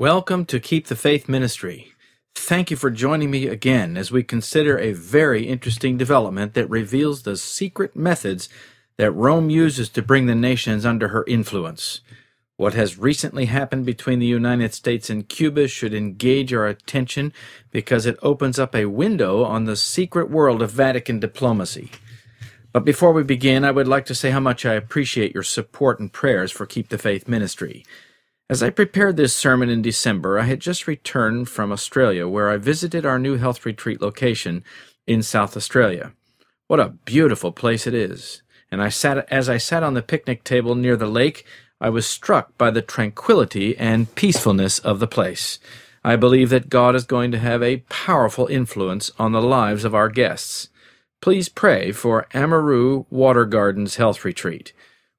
Welcome to Keep the Faith Ministry. Thank you for joining me again as we consider a very interesting development that reveals the secret methods that Rome uses to bring the nations under her influence. What has recently happened between the United States and Cuba should engage our attention because it opens up a window on the secret world of Vatican diplomacy. But before we begin, I would like to say how much I appreciate your support and prayers for Keep the Faith Ministry. As I prepared this sermon in December, I had just returned from Australia, where I visited our new health retreat location in South Australia. What a beautiful place it is! And I sat as I sat on the picnic table near the lake, I was struck by the tranquility and peacefulness of the place. I believe that God is going to have a powerful influence on the lives of our guests. Please pray for Amaroo Water Gardens Health Retreat.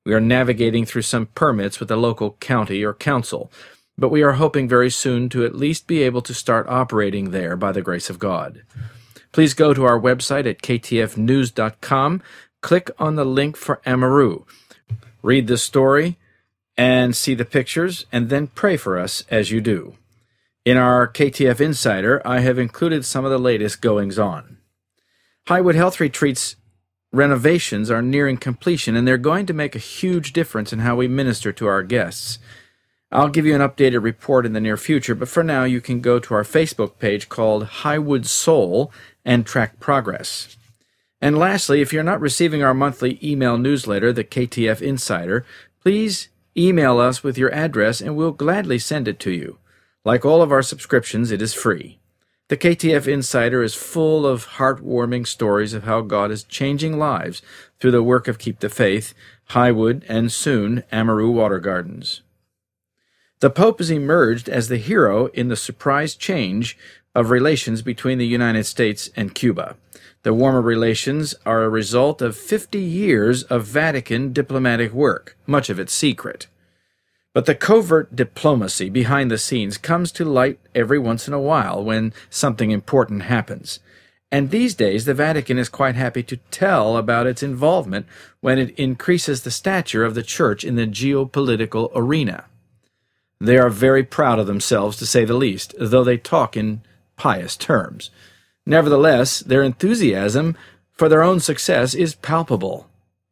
We are navigating through some permits with the local county or council, but we are hoping very soon to at least be able to start operating there by the grace of God. Please go to our website at ktfnews.com, click on the link for Amaroo, read the story, and see the pictures, and then pray for us as you do. In our KTF Insider, I have included some of the latest goings on. Highwood Health Retreats renovations are nearing completion, and they're going to make a huge difference in how we minister to our guests. I'll give you an updated report in the near future, but for now you can go to our Facebook page called Highwood Soul and track progress. And lastly, if you're not receiving our monthly email newsletter, the KTF Insider, please email us with your address and we'll gladly send it to you. Like all of our subscriptions, it is free. The KTF Insider is full of heartwarming stories of how God is changing lives through the work of Keep the Faith, Highwood, and soon Amaroo Water Gardens. The Pope has emerged as the hero in the surprise change of relations between the United States and Cuba. The warmer relations are a result of 50 years of Vatican diplomatic work, much of it secret. But the covert diplomacy behind the scenes comes to light every once in a while when something important happens. And these days, the Vatican is quite happy to tell about its involvement when it increases the stature of the Church in the geopolitical arena. They are very proud of themselves, to say the least, though they talk in pious terms. Nevertheless, their enthusiasm for their own success is palpable.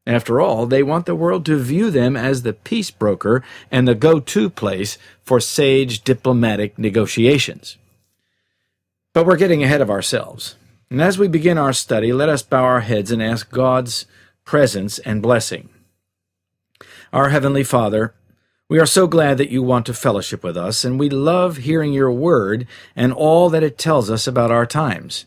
After all, they want the world to view them as the peace broker and the go to place for sage diplomatic negotiations. But we're getting ahead of ourselves. And as we begin our study, let us bow our heads and ask God's presence and blessing. Our Heavenly Father, we are so glad that you want to fellowship with us, and we love hearing your word and all that it tells us about our times.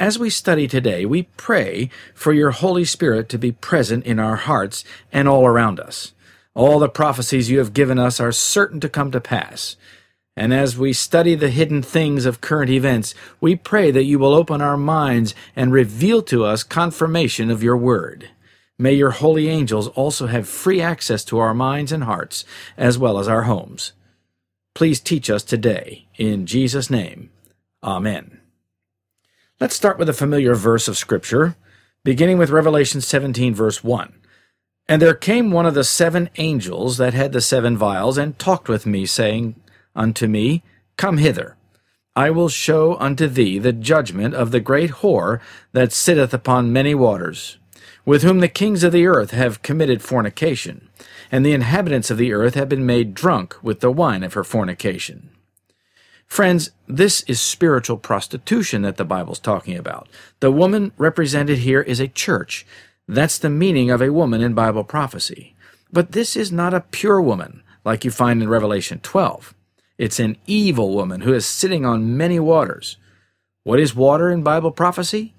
As we study today, we pray for your Holy Spirit to be present in our hearts and all around us. All the prophecies you have given us are certain to come to pass. And as we study the hidden things of current events, we pray that you will open our minds and reveal to us confirmation of your word. May your holy angels also have free access to our minds and hearts, as well as our homes. Please teach us today. In Jesus' name, Amen. Let's start with a familiar verse of Scripture, beginning with Revelation 17, verse 1. And there came one of the seven angels that had the seven vials, and talked with me, saying unto me, Come hither. I will show unto thee the judgment of the great whore that sitteth upon many waters, with whom the kings of the earth have committed fornication, and the inhabitants of the earth have been made drunk with the wine of her fornication. Friends, this is spiritual prostitution that the Bible's talking about. The woman represented here is a church. That's the meaning of a woman in Bible prophecy. But this is not a pure woman, like you find in Revelation 12. It's an evil woman who is sitting on many waters. What is water in Bible prophecy?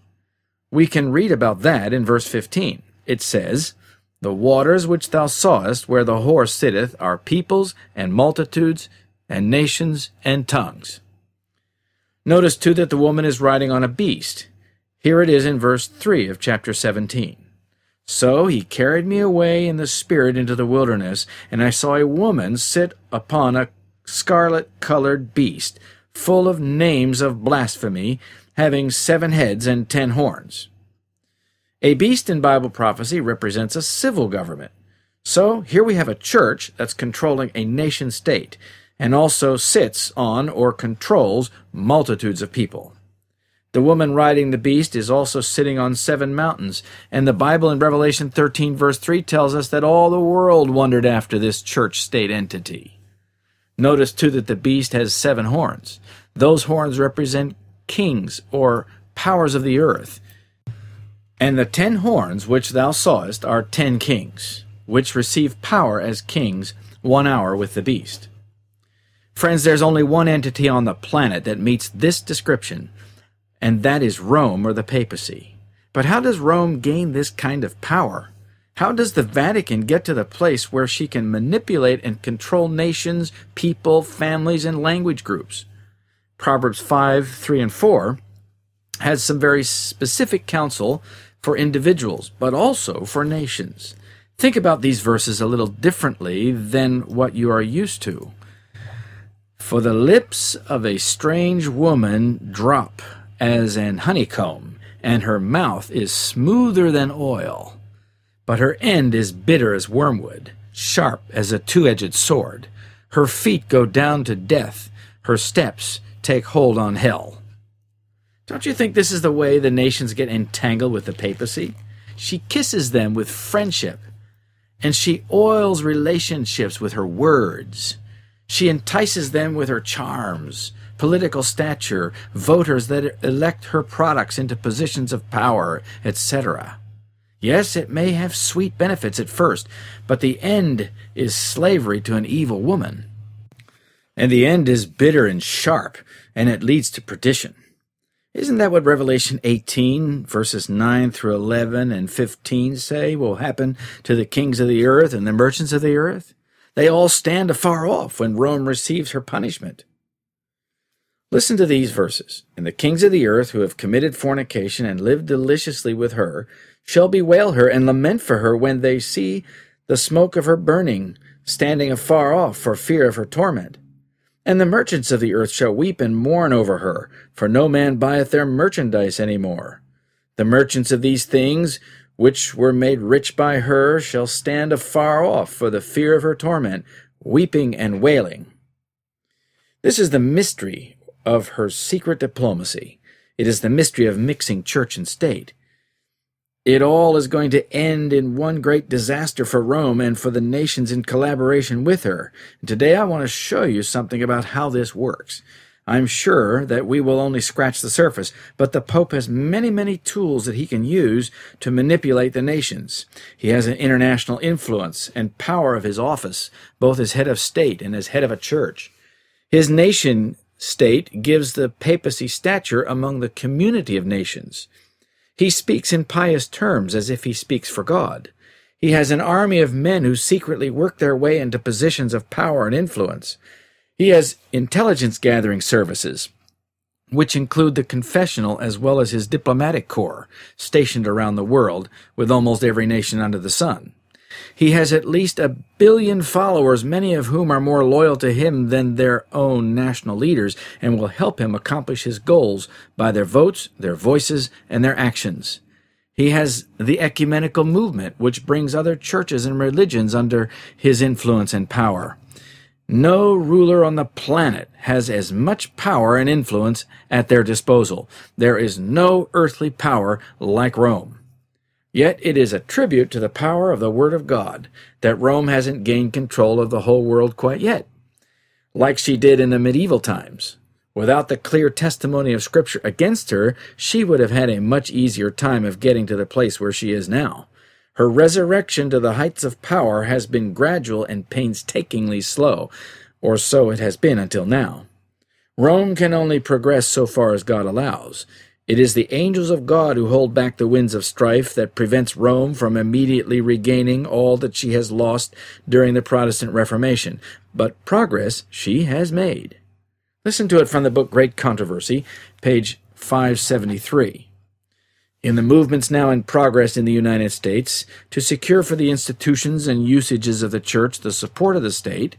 We can read about that in verse 15. It says, The waters which thou sawest where the horse sitteth are peoples and multitudes and nations and tongues. Notice too that the woman is riding on a beast. Here it is in verse 3 of chapter 17. So he carried me away in the spirit into the wilderness, and I saw a woman sit upon a scarlet colored beast, full of names of blasphemy, having seven heads and ten horns. A beast in Bible prophecy represents a civil government. So here we have a church that's controlling a nation state and also sits on or controls multitudes of people. The woman riding the beast is also sitting on seven mountains, and the Bible in Revelation 13, verse 3 tells us that all the world wondered after this church state entity. Notice too that the beast has seven horns. Those horns represent kings or powers of the earth. And the ten horns which thou sawest are ten kings, which receive power as kings one hour with the beast. Friends, there's only one entity on the planet that meets this description, and that is Rome or the papacy. But how does Rome gain this kind of power? How does the Vatican get to the place where she can manipulate and control nations, people, families, and language groups? Proverbs 5, 3, and 4 has some very specific counsel for individuals, but also for nations. Think about these verses a little differently than what you are used to. For the lips of a strange woman drop as an honeycomb, and her mouth is smoother than oil. But her end is bitter as wormwood, sharp as a two edged sword. Her feet go down to death, her steps take hold on hell. Don't you think this is the way the nations get entangled with the papacy? She kisses them with friendship, and she oils relationships with her words. She entices them with her charms, political stature, voters that elect her products into positions of power, etc. Yes, it may have sweet benefits at first, but the end is slavery to an evil woman. And the end is bitter and sharp, and it leads to perdition. Isn't that what Revelation 18, verses 9 through 11 and 15 say will happen to the kings of the earth and the merchants of the earth? They all stand afar off when Rome receives her punishment. Listen to these verses. And the kings of the earth who have committed fornication and lived deliciously with her shall bewail her and lament for her when they see the smoke of her burning, standing afar off for fear of her torment. And the merchants of the earth shall weep and mourn over her, for no man buyeth their merchandise any more. The merchants of these things, which were made rich by her, shall stand afar off for the fear of her torment, weeping and wailing. This is the mystery of her secret diplomacy. It is the mystery of mixing church and state. It all is going to end in one great disaster for Rome and for the nations in collaboration with her. And today I want to show you something about how this works. I'm sure that we will only scratch the surface, but the Pope has many, many tools that he can use to manipulate the nations. He has an international influence and power of his office, both as head of state and as head of a church. His nation state gives the papacy stature among the community of nations. He speaks in pious terms as if he speaks for God. He has an army of men who secretly work their way into positions of power and influence. He has intelligence gathering services, which include the confessional as well as his diplomatic corps, stationed around the world with almost every nation under the sun. He has at least a billion followers, many of whom are more loyal to him than their own national leaders, and will help him accomplish his goals by their votes, their voices, and their actions. He has the ecumenical movement, which brings other churches and religions under his influence and power. No ruler on the planet has as much power and influence at their disposal. There is no earthly power like Rome. Yet it is a tribute to the power of the Word of God that Rome hasn't gained control of the whole world quite yet, like she did in the medieval times. Without the clear testimony of Scripture against her, she would have had a much easier time of getting to the place where she is now. Her resurrection to the heights of power has been gradual and painstakingly slow, or so it has been until now. Rome can only progress so far as God allows. It is the angels of God who hold back the winds of strife that prevents Rome from immediately regaining all that she has lost during the Protestant Reformation. But progress she has made. Listen to it from the book Great Controversy, page 573. In the movements now in progress in the United States to secure for the institutions and usages of the Church the support of the state,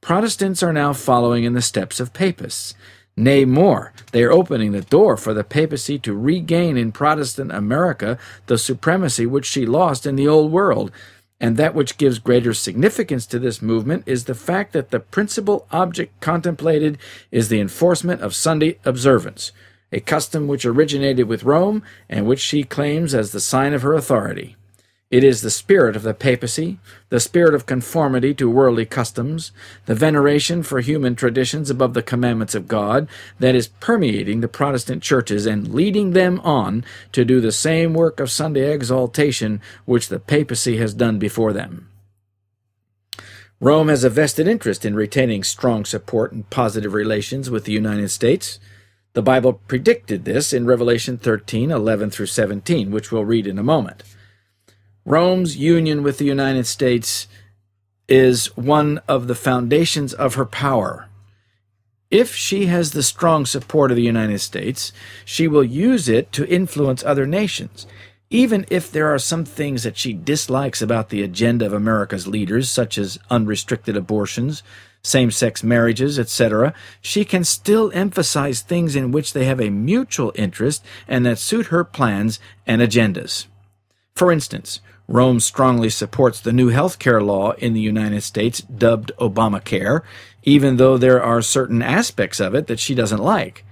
Protestants are now following in the steps of Papists. Nay, more, they are opening the door for the papacy to regain in Protestant America the supremacy which she lost in the Old World. And that which gives greater significance to this movement is the fact that the principal object contemplated is the enforcement of Sunday observance, a custom which originated with Rome and which she claims as the sign of her authority. It is the spirit of the papacy, the spirit of conformity to worldly customs, the veneration for human traditions above the commandments of God, that is permeating the Protestant churches and leading them on to do the same work of Sunday exaltation which the papacy has done before them. Rome has a vested interest in retaining strong support and positive relations with the United States. The Bible predicted this in Revelation 13 11 through 17, which we'll read in a moment. Rome's union with the United States is one of the foundations of her power. If she has the strong support of the United States, she will use it to influence other nations. Even if there are some things that she dislikes about the agenda of America's leaders, such as unrestricted abortions, same sex marriages, etc., she can still emphasize things in which they have a mutual interest and that suit her plans and agendas. For instance, Rome strongly supports the new health care law in the United States, dubbed Obamacare, even though there are certain aspects of it that she doesn't like.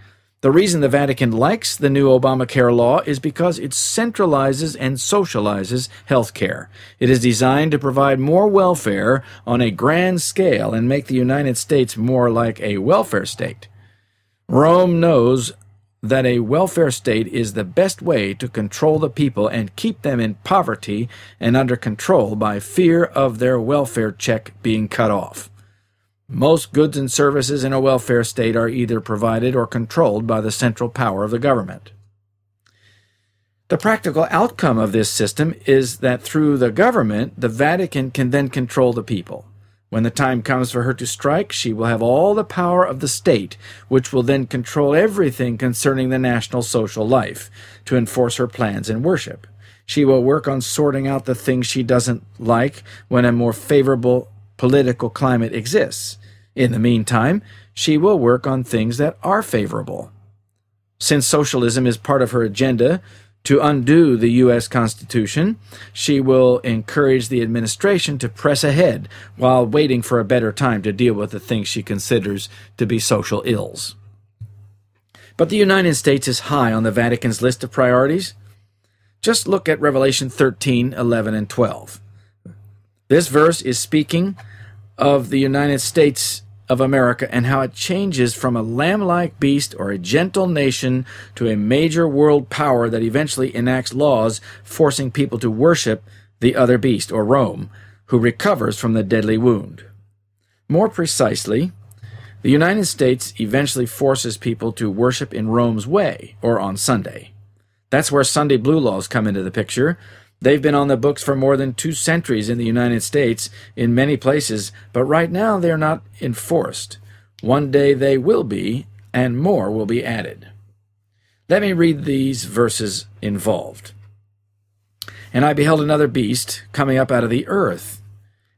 The reason the Vatican likes the new Obamacare law is because it centralizes and socializes health care. It is designed to provide more welfare on a grand scale and make the United States more like a welfare state. Rome knows that a welfare state is the best way to control the people and keep them in poverty and under control by fear of their welfare check being cut off. Most goods and services in a welfare state are either provided or controlled by the central power of the government. The practical outcome of this system is that through the government, the Vatican can then control the people. When the time comes for her to strike, she will have all the power of the state, which will then control everything concerning the national social life, to enforce her plans and worship. She will work on sorting out the things she doesn't like when a more favorable political climate exists. In the meantime, she will work on things that are favorable. Since socialism is part of her agenda, to undo the U.S. Constitution, she will encourage the administration to press ahead while waiting for a better time to deal with the things she considers to be social ills. But the United States is high on the Vatican's list of priorities. Just look at Revelation 13, 11, and 12. This verse is speaking of the United States of America and how it changes from a lamb like beast or a gentle nation to a major world power that eventually enacts laws forcing people to worship the other beast or Rome, who recovers from the deadly wound. More precisely, the United States eventually forces people to worship in Rome's way or on Sunday. That's where Sunday blue laws come into the picture They've been on the books for more than two centuries in the United States in many places, but right now they're not enforced. One day they will be, and more will be added. Let me read these verses involved. And I beheld another beast coming up out of the earth,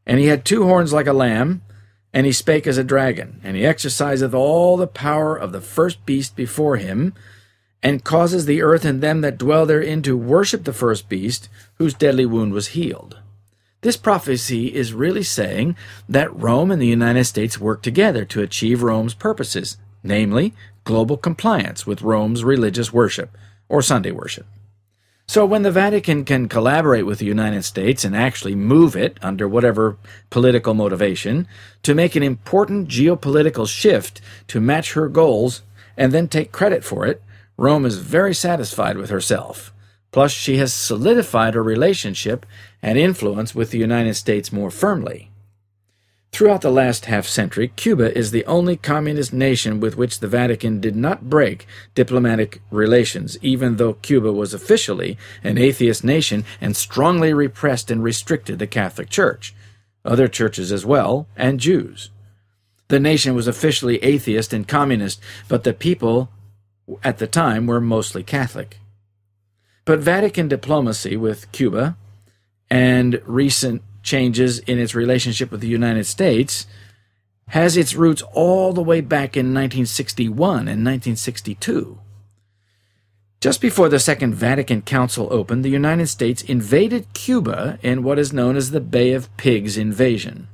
and he had two horns like a lamb, and he spake as a dragon, and he exerciseth all the power of the first beast before him, and causes the earth and them that dwell therein to worship the first beast, whose deadly wound was healed. This prophecy is really saying that Rome and the United States work together to achieve Rome's purposes, namely, global compliance with Rome's religious worship, or Sunday worship. So when the Vatican can collaborate with the United States and actually move it, under whatever political motivation, to make an important geopolitical shift to match her goals and then take credit for it, Rome is very satisfied with herself. Plus, she has solidified her relationship and influence with the United States more firmly. Throughout the last half century, Cuba is the only communist nation with which the Vatican did not break diplomatic relations, even though Cuba was officially an atheist nation and strongly repressed and restricted the Catholic Church, other churches as well, and Jews. The nation was officially atheist and communist, but the people at the time were mostly Catholic. But Vatican diplomacy with Cuba and recent changes in its relationship with the United States has its roots all the way back in 1961 and 1962. Just before the Second Vatican Council opened, the United States invaded Cuba in what is known as the Bay of Pigs invasion.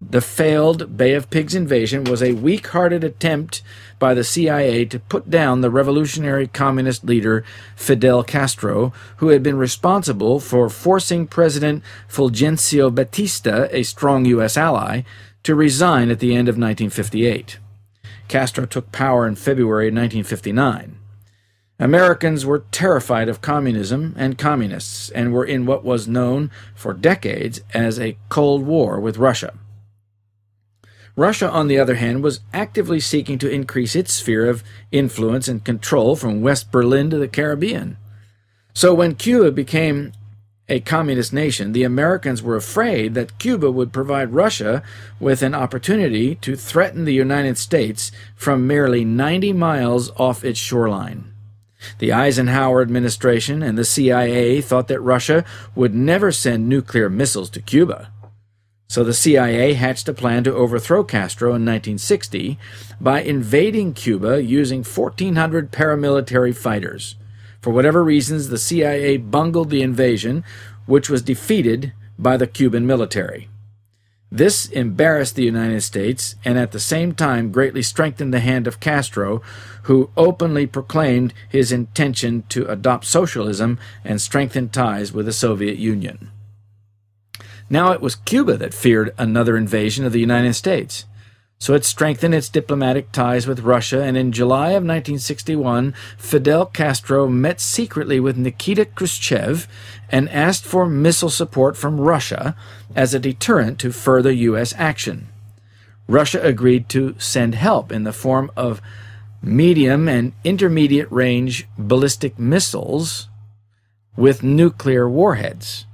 The failed Bay of Pigs invasion was a weak hearted attempt by the CIA to put down the revolutionary communist leader Fidel Castro, who had been responsible for forcing President Fulgencio Batista, a strong U.S. ally, to resign at the end of 1958. Castro took power in February 1959. Americans were terrified of communism and communists and were in what was known for decades as a Cold War with Russia. Russia, on the other hand, was actively seeking to increase its sphere of influence and control from West Berlin to the Caribbean. So when Cuba became a communist nation, the Americans were afraid that Cuba would provide Russia with an opportunity to threaten the United States from merely 90 miles off its shoreline. The Eisenhower administration and the CIA thought that Russia would never send nuclear missiles to Cuba. So the CIA hatched a plan to overthrow Castro in 1960 by invading Cuba using 1,400 paramilitary fighters. For whatever reasons, the CIA bungled the invasion, which was defeated by the Cuban military. This embarrassed the United States and at the same time greatly strengthened the hand of Castro, who openly proclaimed his intention to adopt socialism and strengthen ties with the Soviet Union. Now it was Cuba that feared another invasion of the United States. So it strengthened its diplomatic ties with Russia, and in July of 1961, Fidel Castro met secretly with Nikita Khrushchev and asked for missile support from Russia as a deterrent to further U.S. action. Russia agreed to send help in the form of medium and intermediate range ballistic missiles with nuclear warheads.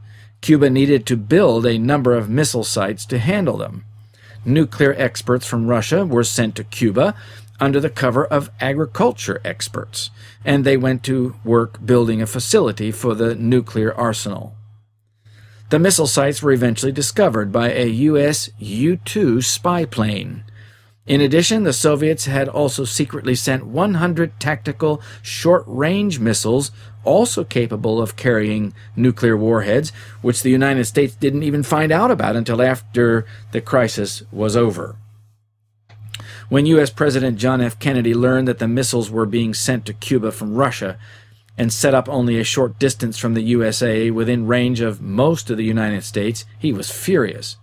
Cuba needed to build a number of missile sites to handle them. Nuclear experts from Russia were sent to Cuba under the cover of agriculture experts, and they went to work building a facility for the nuclear arsenal. The missile sites were eventually discovered by a U.S. U 2 spy plane. In addition, the Soviets had also secretly sent 100 tactical short range missiles also capable of carrying nuclear warheads, which the United States didn't even find out about until after the crisis was over. When U.S. President John F. Kennedy learned that the missiles were being sent to Cuba from Russia and set up only a short distance from the USA within range of most of the United States, he was furious.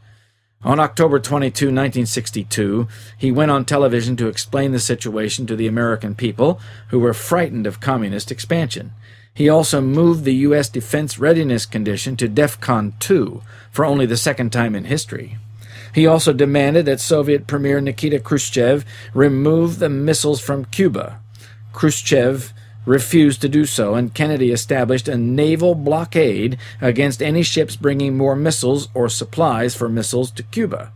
On October 22, 1962, he went on television to explain the situation to the American people, who were frightened of communist expansion. He also moved the U.S. defense readiness condition to DEFCON 2 for only the second time in history. He also demanded that Soviet Premier Nikita Khrushchev remove the missiles from Cuba. Khrushchev refused to do so, and Kennedy established a naval blockade against any ships bringing more missiles or supplies for missiles to Cuba.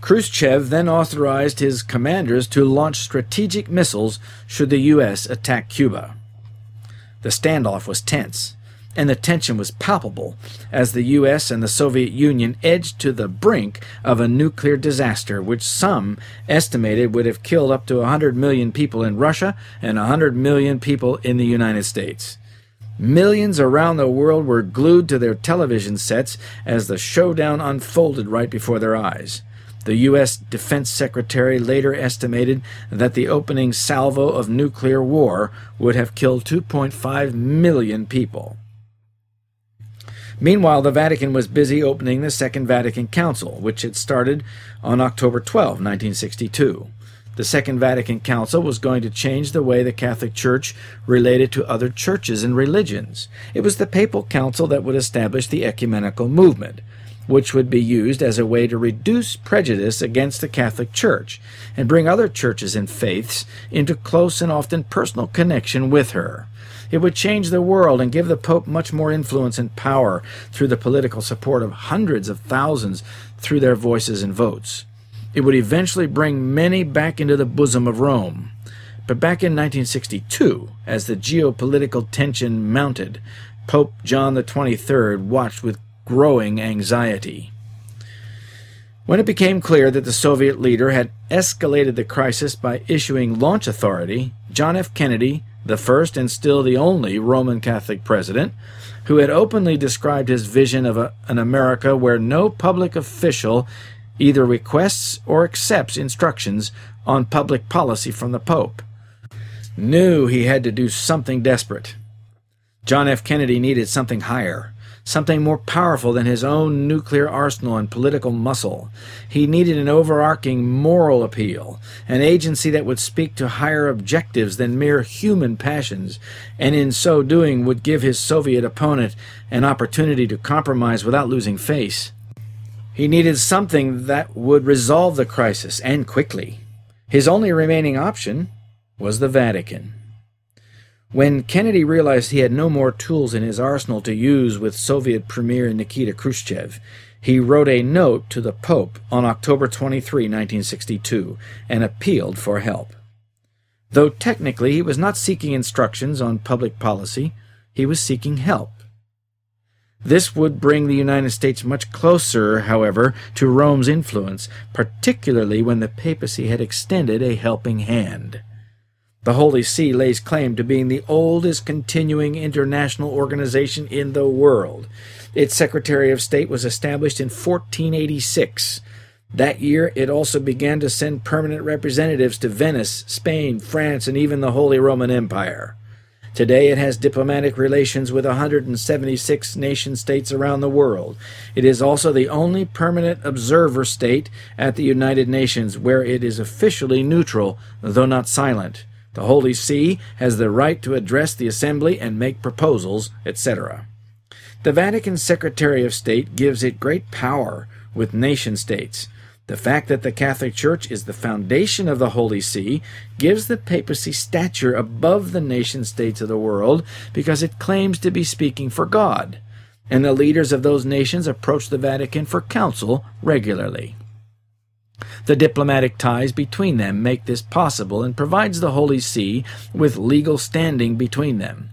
Khrushchev then authorized his commanders to launch strategic missiles should the U.S. attack Cuba. The standoff was tense, and the tension was palpable as the U.S. and the Soviet Union edged to the brink of a nuclear disaster, which some estimated would have killed up to 100 million people in Russia and 100 million people in the United States. Millions around the world were glued to their television sets as the showdown unfolded right before their eyes. The U.S. Defense Secretary later estimated that the opening salvo of nuclear war would have killed 2.5 million people. Meanwhile, the Vatican was busy opening the Second Vatican Council, which had started on October 12, 1962. The Second Vatican Council was going to change the way the Catholic Church related to other churches and religions. It was the Papal Council that would establish the ecumenical movement. which would be used as a way to reduce prejudice against the Catholic Church and bring other churches and faiths into close and often personal connection with her. It would change the world and give the Pope much more influence and power through the political support of hundreds of thousands through their voices and votes. It would eventually bring many back into the bosom of Rome. But back in 1962, as the geopolitical tension mounted, Pope John XXIII watched with growing anxiety. When it became clear that the Soviet leader had escalated the crisis by issuing launch authority, John F. Kennedy, the first and still the only Roman Catholic president, who had openly described his vision of a, an America where no public official either requests or accepts instructions on public policy from the Pope, knew he had to do something desperate. John F. Kennedy needed something higher, something more powerful than his own nuclear arsenal and political muscle. He needed an overarching moral appeal, an agency that would speak to higher objectives than mere human passions, and in so doing would give his Soviet opponent an opportunity to compromise without losing face. He needed something that would resolve the crisis, and quickly. His only remaining option was the Vatican. When Kennedy realized he had no more tools in his arsenal to use with Soviet Premier Nikita Khrushchev, he wrote a note to the Pope on October 23, 1962, and appealed for help. Though technically he was not seeking instructions on public policy, he was seeking help. This would bring the United States much closer, however, to Rome's influence, particularly when the papacy had extended a helping hand. The Holy See lays claim to being the oldest continuing international organization in the world. Its Secretary of State was established in 1486. That year, it also began to send permanent representatives to Venice, Spain, France, and even the Holy Roman Empire. Today, it has diplomatic relations with 176 nation states around the world. It is also the only permanent observer state at the United Nations where it is officially neutral, though not silent. The Holy See has the right to address the Assembly and make proposals, etc. The Vatican Secretary of State gives it great power with nation states. The fact that the Catholic Church is the foundation of the Holy See gives the papacy stature above the nation states of the world because it claims to be speaking for God, and the leaders of those nations approach the Vatican for counsel regularly. The diplomatic ties between them make this possible and provides the Holy See with legal standing between them.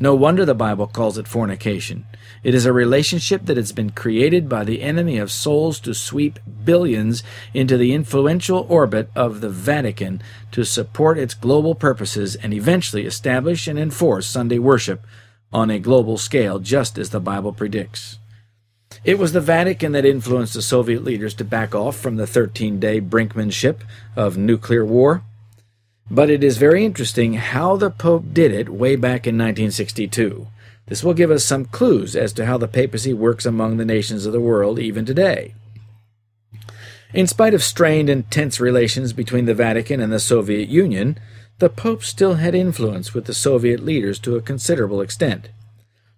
No wonder the Bible calls it fornication. It is a relationship that has been created by the enemy of souls to sweep billions into the influential orbit of the Vatican to support its global purposes and eventually establish and enforce Sunday worship on a global scale, just as the Bible predicts. It was the Vatican that influenced the Soviet leaders to back off from the 13 day brinkmanship of nuclear war. But it is very interesting how the Pope did it way back in 1962. This will give us some clues as to how the papacy works among the nations of the world even today. In spite of strained and tense relations between the Vatican and the Soviet Union, the Pope still had influence with the Soviet leaders to a considerable extent.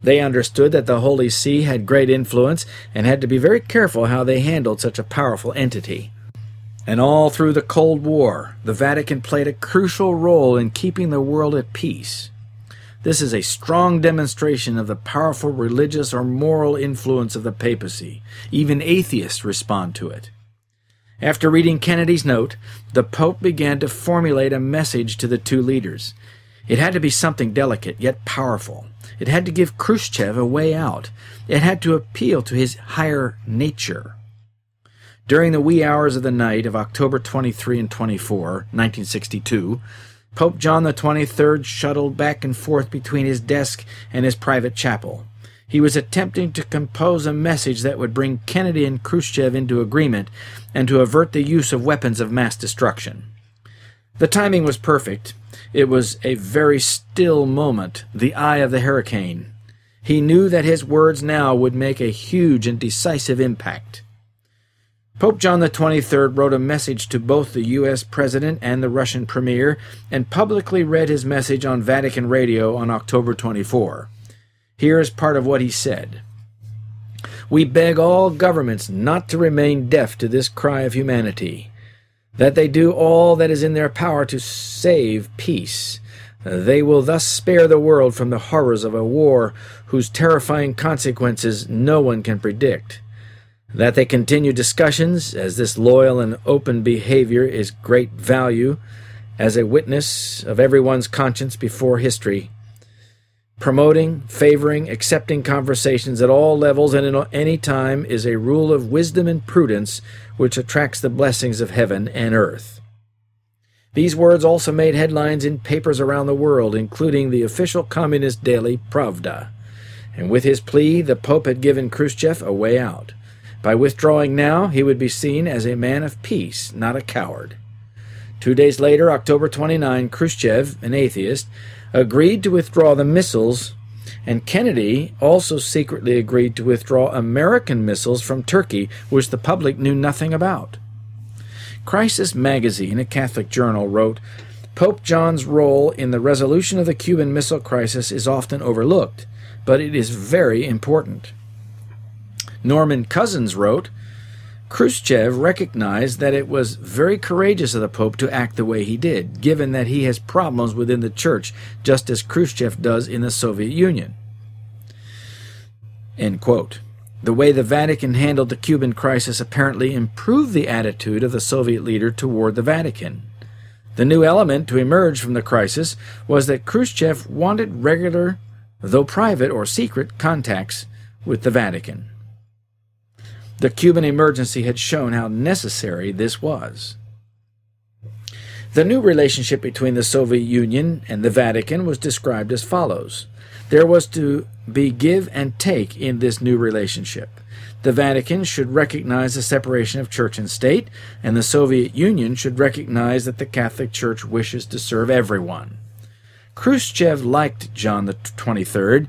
They understood that the Holy See had great influence and had to be very careful how they handled such a powerful entity. And all through the Cold War, the Vatican played a crucial role in keeping the world at peace. This is a strong demonstration of the powerful religious or moral influence of the papacy. Even atheists respond to it. After reading Kennedy's note, the Pope began to formulate a message to the two leaders. It had to be something delicate yet powerful. It had to give Khrushchev a way out. It had to appeal to his higher nature. During the wee hours of the night of October 23 and 24, 1962, Pope John XXIII shuttled back and forth between his desk and his private chapel. He was attempting to compose a message that would bring Kennedy and Khrushchev into agreement and to avert the use of weapons of mass destruction. The timing was perfect. It was a very still moment, the eye of the hurricane. He knew that his words now would make a huge and decisive impact. Pope John XXIII wrote a message to both the U.S. President and the Russian Premier and publicly read his message on Vatican radio on October 24. Here is part of what he said We beg all governments not to remain deaf to this cry of humanity, that they do all that is in their power to save peace. They will thus spare the world from the horrors of a war whose terrifying consequences no one can predict. That they continue discussions, as this loyal and open behavior is great value, as a witness of everyone's conscience before history Promoting, favoring, accepting conversations at all levels and at any time is a rule of wisdom and prudence which attracts the blessings of heaven and earth. These words also made headlines in papers around the world, including the official communist daily Pravda. And with his plea, the Pope had given Khrushchev a way out. By withdrawing now, he would be seen as a man of peace, not a coward. Two days later, October 29, Khrushchev, an atheist, agreed to withdraw the missiles, and Kennedy also secretly agreed to withdraw American missiles from Turkey, which the public knew nothing about. Crisis magazine, a Catholic journal, wrote Pope John's role in the resolution of the Cuban Missile Crisis is often overlooked, but it is very important. Norman Cousins wrote Khrushchev recognized that it was very courageous of the Pope to act the way he did, given that he has problems within the Church, just as Khrushchev does in the Soviet Union. The way the Vatican handled the Cuban crisis apparently improved the attitude of the Soviet leader toward the Vatican. The new element to emerge from the crisis was that Khrushchev wanted regular, though private or secret, contacts with the Vatican. The Cuban emergency had shown how necessary this was. The new relationship between the Soviet Union and the Vatican was described as follows. There was to be give and take in this new relationship. The Vatican should recognize the separation of church and state, and the Soviet Union should recognize that the Catholic Church wishes to serve everyone. Khrushchev liked John the 23rd,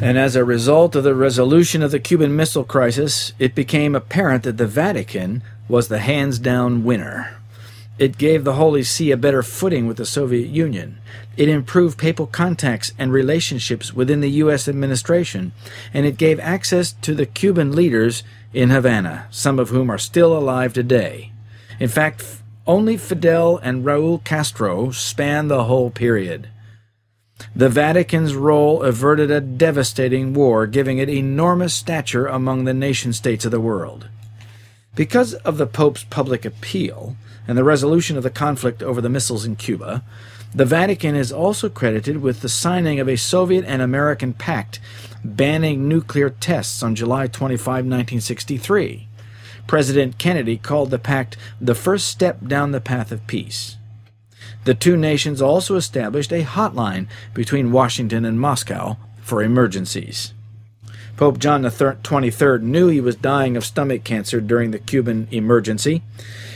and as a result of the resolution of the Cuban Missile Crisis, it became apparent that the Vatican was the hands down winner. It gave the Holy See a better footing with the Soviet Union. It improved papal contacts and relationships within the U.S. administration, and it gave access to the Cuban leaders in Havana, some of whom are still alive today. In fact, only Fidel and Raul Castro span the whole period. The Vatican's role averted a devastating war, giving it enormous stature among the nation states of the world. Because of the Pope's public appeal and the resolution of the conflict over the missiles in Cuba, the Vatican is also credited with the signing of a Soviet and American pact banning nuclear tests on July 25, 1963. President Kennedy called the pact the first step down the path of peace. The two nations also established a hotline between Washington and Moscow for emergencies. Pope John XXIII knew he was dying of stomach cancer during the Cuban emergency,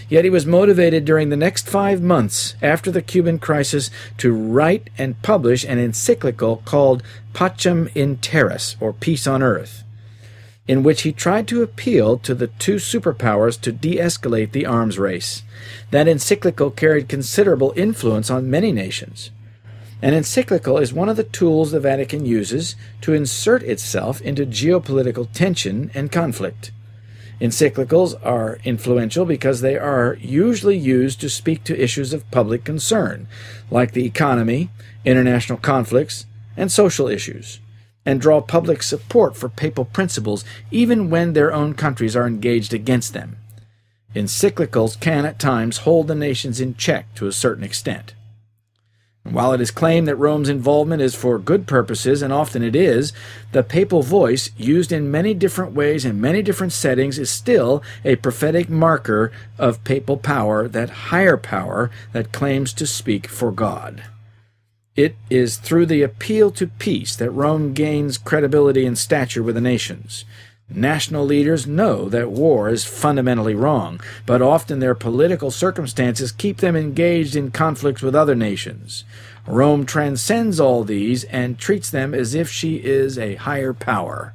yet he was motivated during the next five months after the Cuban crisis to write and publish an encyclical called Pacem in Terris, or Peace on Earth, in which he tried to appeal to the two superpowers to de escalate the arms race. That encyclical carried considerable influence on many nations. An encyclical is one of the tools the Vatican uses to insert itself into geopolitical tension and conflict. Encyclicals are influential because they are usually used to speak to issues of public concern, like the economy, international conflicts, and social issues and draw public support for papal principles even when their own countries are engaged against them. Encyclicals can at times hold the nations in check to a certain extent. And While it is claimed that Rome's involvement is for good purposes, and often it is, the papal voice, used in many different ways in many different settings, is still a prophetic marker of papal power, that higher power that claims to speak for God. It is through the appeal to peace that Rome gains credibility and stature with the nations. National leaders know that war is fundamentally wrong, but often their political circumstances keep them engaged in conflicts with other nations. Rome transcends all these and treats them as if she is a higher power.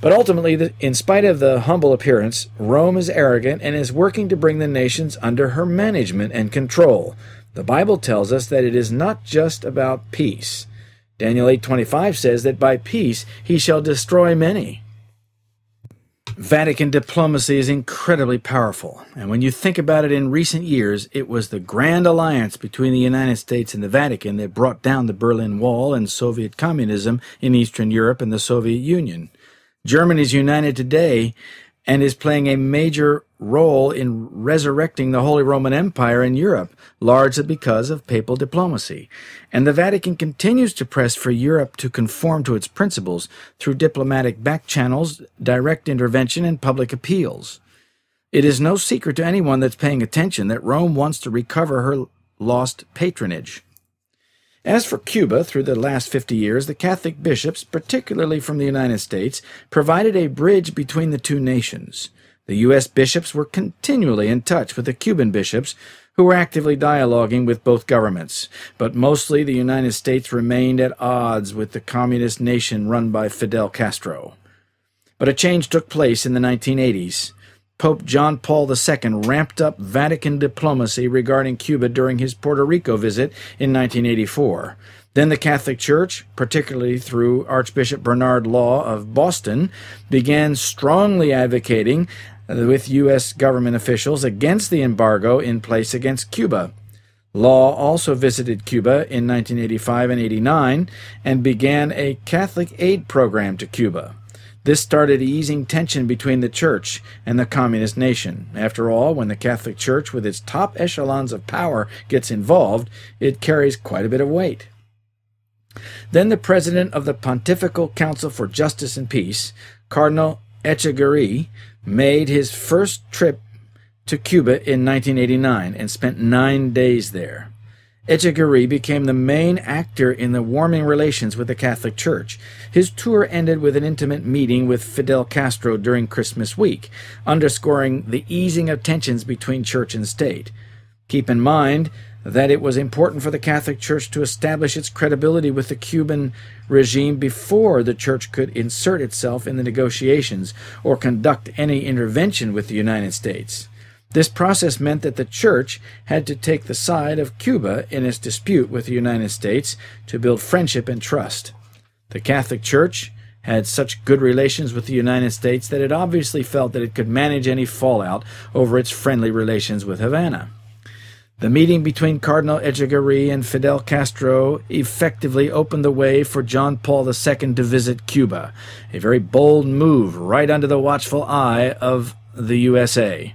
But ultimately, in spite of the humble appearance, Rome is arrogant and is working to bring the nations under her management and control. The Bible tells us that it is not just about peace. Daniel 8:25 says that by peace he shall destroy many. Vatican diplomacy is incredibly powerful, and when you think about it in recent years, it was the grand alliance between the United States and the Vatican that brought down the Berlin Wall and Soviet communism in Eastern Europe and the Soviet Union. Germany is united today and is playing a major role in resurrecting the Holy Roman Empire in Europe, largely because of papal diplomacy. And the Vatican continues to press for Europe to conform to its principles through diplomatic back channels, direct intervention, and public appeals. It is no secret to anyone that's paying attention that Rome wants to recover her lost patronage. As for Cuba, through the last 50 years, the Catholic bishops, particularly from the United States, provided a bridge between the two nations. The U.S. bishops were continually in touch with the Cuban bishops, who were actively dialoguing with both governments, but mostly the United States remained at odds with the communist nation run by Fidel Castro. But a change took place in the 1980s. Pope John Paul II ramped up Vatican diplomacy regarding Cuba during his Puerto Rico visit in 1984. Then the Catholic Church, particularly through Archbishop Bernard Law of Boston, began strongly advocating with U.S. government officials against the embargo in place against Cuba. Law also visited Cuba in 1985 and 89 and began a Catholic aid program to Cuba. This started easing tension between the Church and the communist nation. After all, when the Catholic Church, with its top echelons of power, gets involved, it carries quite a bit of weight. Then the president of the Pontifical Council for Justice and Peace, Cardinal Etchegaray, made his first trip to Cuba in 1989 and spent nine days there. Etchegaray became the main actor in the warming relations with the Catholic Church. His tour ended with an intimate meeting with Fidel Castro during Christmas week, underscoring the easing of tensions between church and state. Keep in mind that it was important for the Catholic Church to establish its credibility with the Cuban regime before the Church could insert itself in the negotiations or conduct any intervention with the United States. This process meant that the Church had to take the side of Cuba in its dispute with the United States to build friendship and trust. The Catholic Church had such good relations with the United States that it obviously felt that it could manage any fallout over its friendly relations with Havana. The meeting between Cardinal Etchegaray and Fidel Castro effectively opened the way for John Paul II to visit Cuba, a very bold move right under the watchful eye of the USA.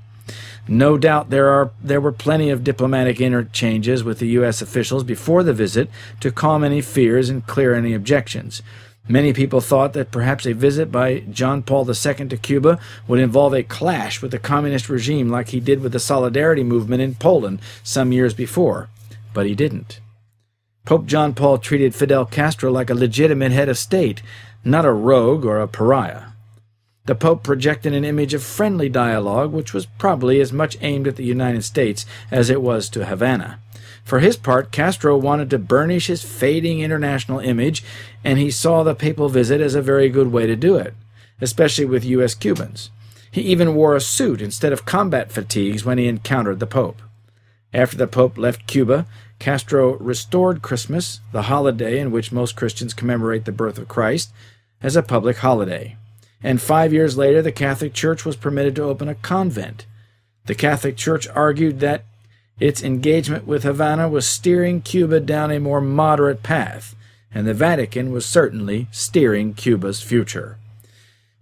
No doubt there are there were plenty of diplomatic interchanges with the U.S. officials before the visit to calm any fears and clear any objections. Many people thought that perhaps a visit by John Paul II to Cuba would involve a clash with the communist regime like he did with the Solidarity movement in Poland some years before, but he didn't. Pope John Paul treated Fidel Castro like a legitimate head of state, not a rogue or a pariah. The Pope projected an image of friendly dialogue, which was probably as much aimed at the United States as it was to Havana. For his part, Castro wanted to burnish his fading international image, and he saw the papal visit as a very good way to do it, especially with U.S. Cubans. He even wore a suit instead of combat fatigues when he encountered the Pope. After the Pope left Cuba, Castro restored Christmas, the holiday in which most Christians commemorate the birth of Christ, as a public holiday and five years later the Catholic Church was permitted to open a convent. The Catholic Church argued that its engagement with Havana was steering Cuba down a more moderate path, and the Vatican was certainly steering Cuba's future.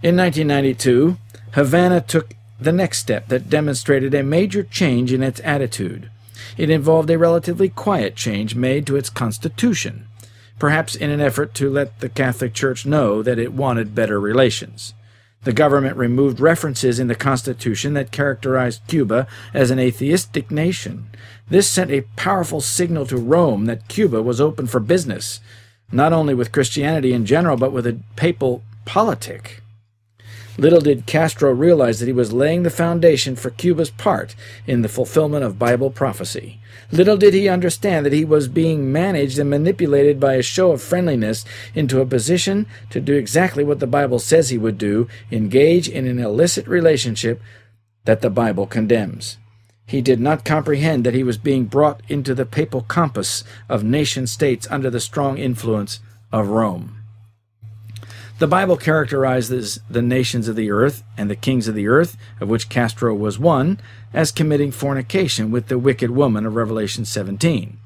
In 1992, Havana took the next step that demonstrated a major change in its attitude. It involved a relatively quiet change made to its constitution perhaps in an effort to let the Catholic Church know that it wanted better relations. The government removed references in the Constitution that characterized Cuba as an atheistic nation. This sent a powerful signal to Rome that Cuba was open for business, not only with Christianity in general, but with a papal politic. Little did Castro realize that he was laying the foundation for Cuba's part in the fulfillment of Bible prophecy. Little did he understand that he was being managed and manipulated by a show of friendliness into a position to do exactly what the Bible says he would do engage in an illicit relationship that the Bible condemns. He did not comprehend that he was being brought into the papal compass of nation states under the strong influence of Rome. The Bible characterizes the nations of the earth and the kings of the earth, of which Castro was one, as committing fornication with the wicked woman of Revelation 17.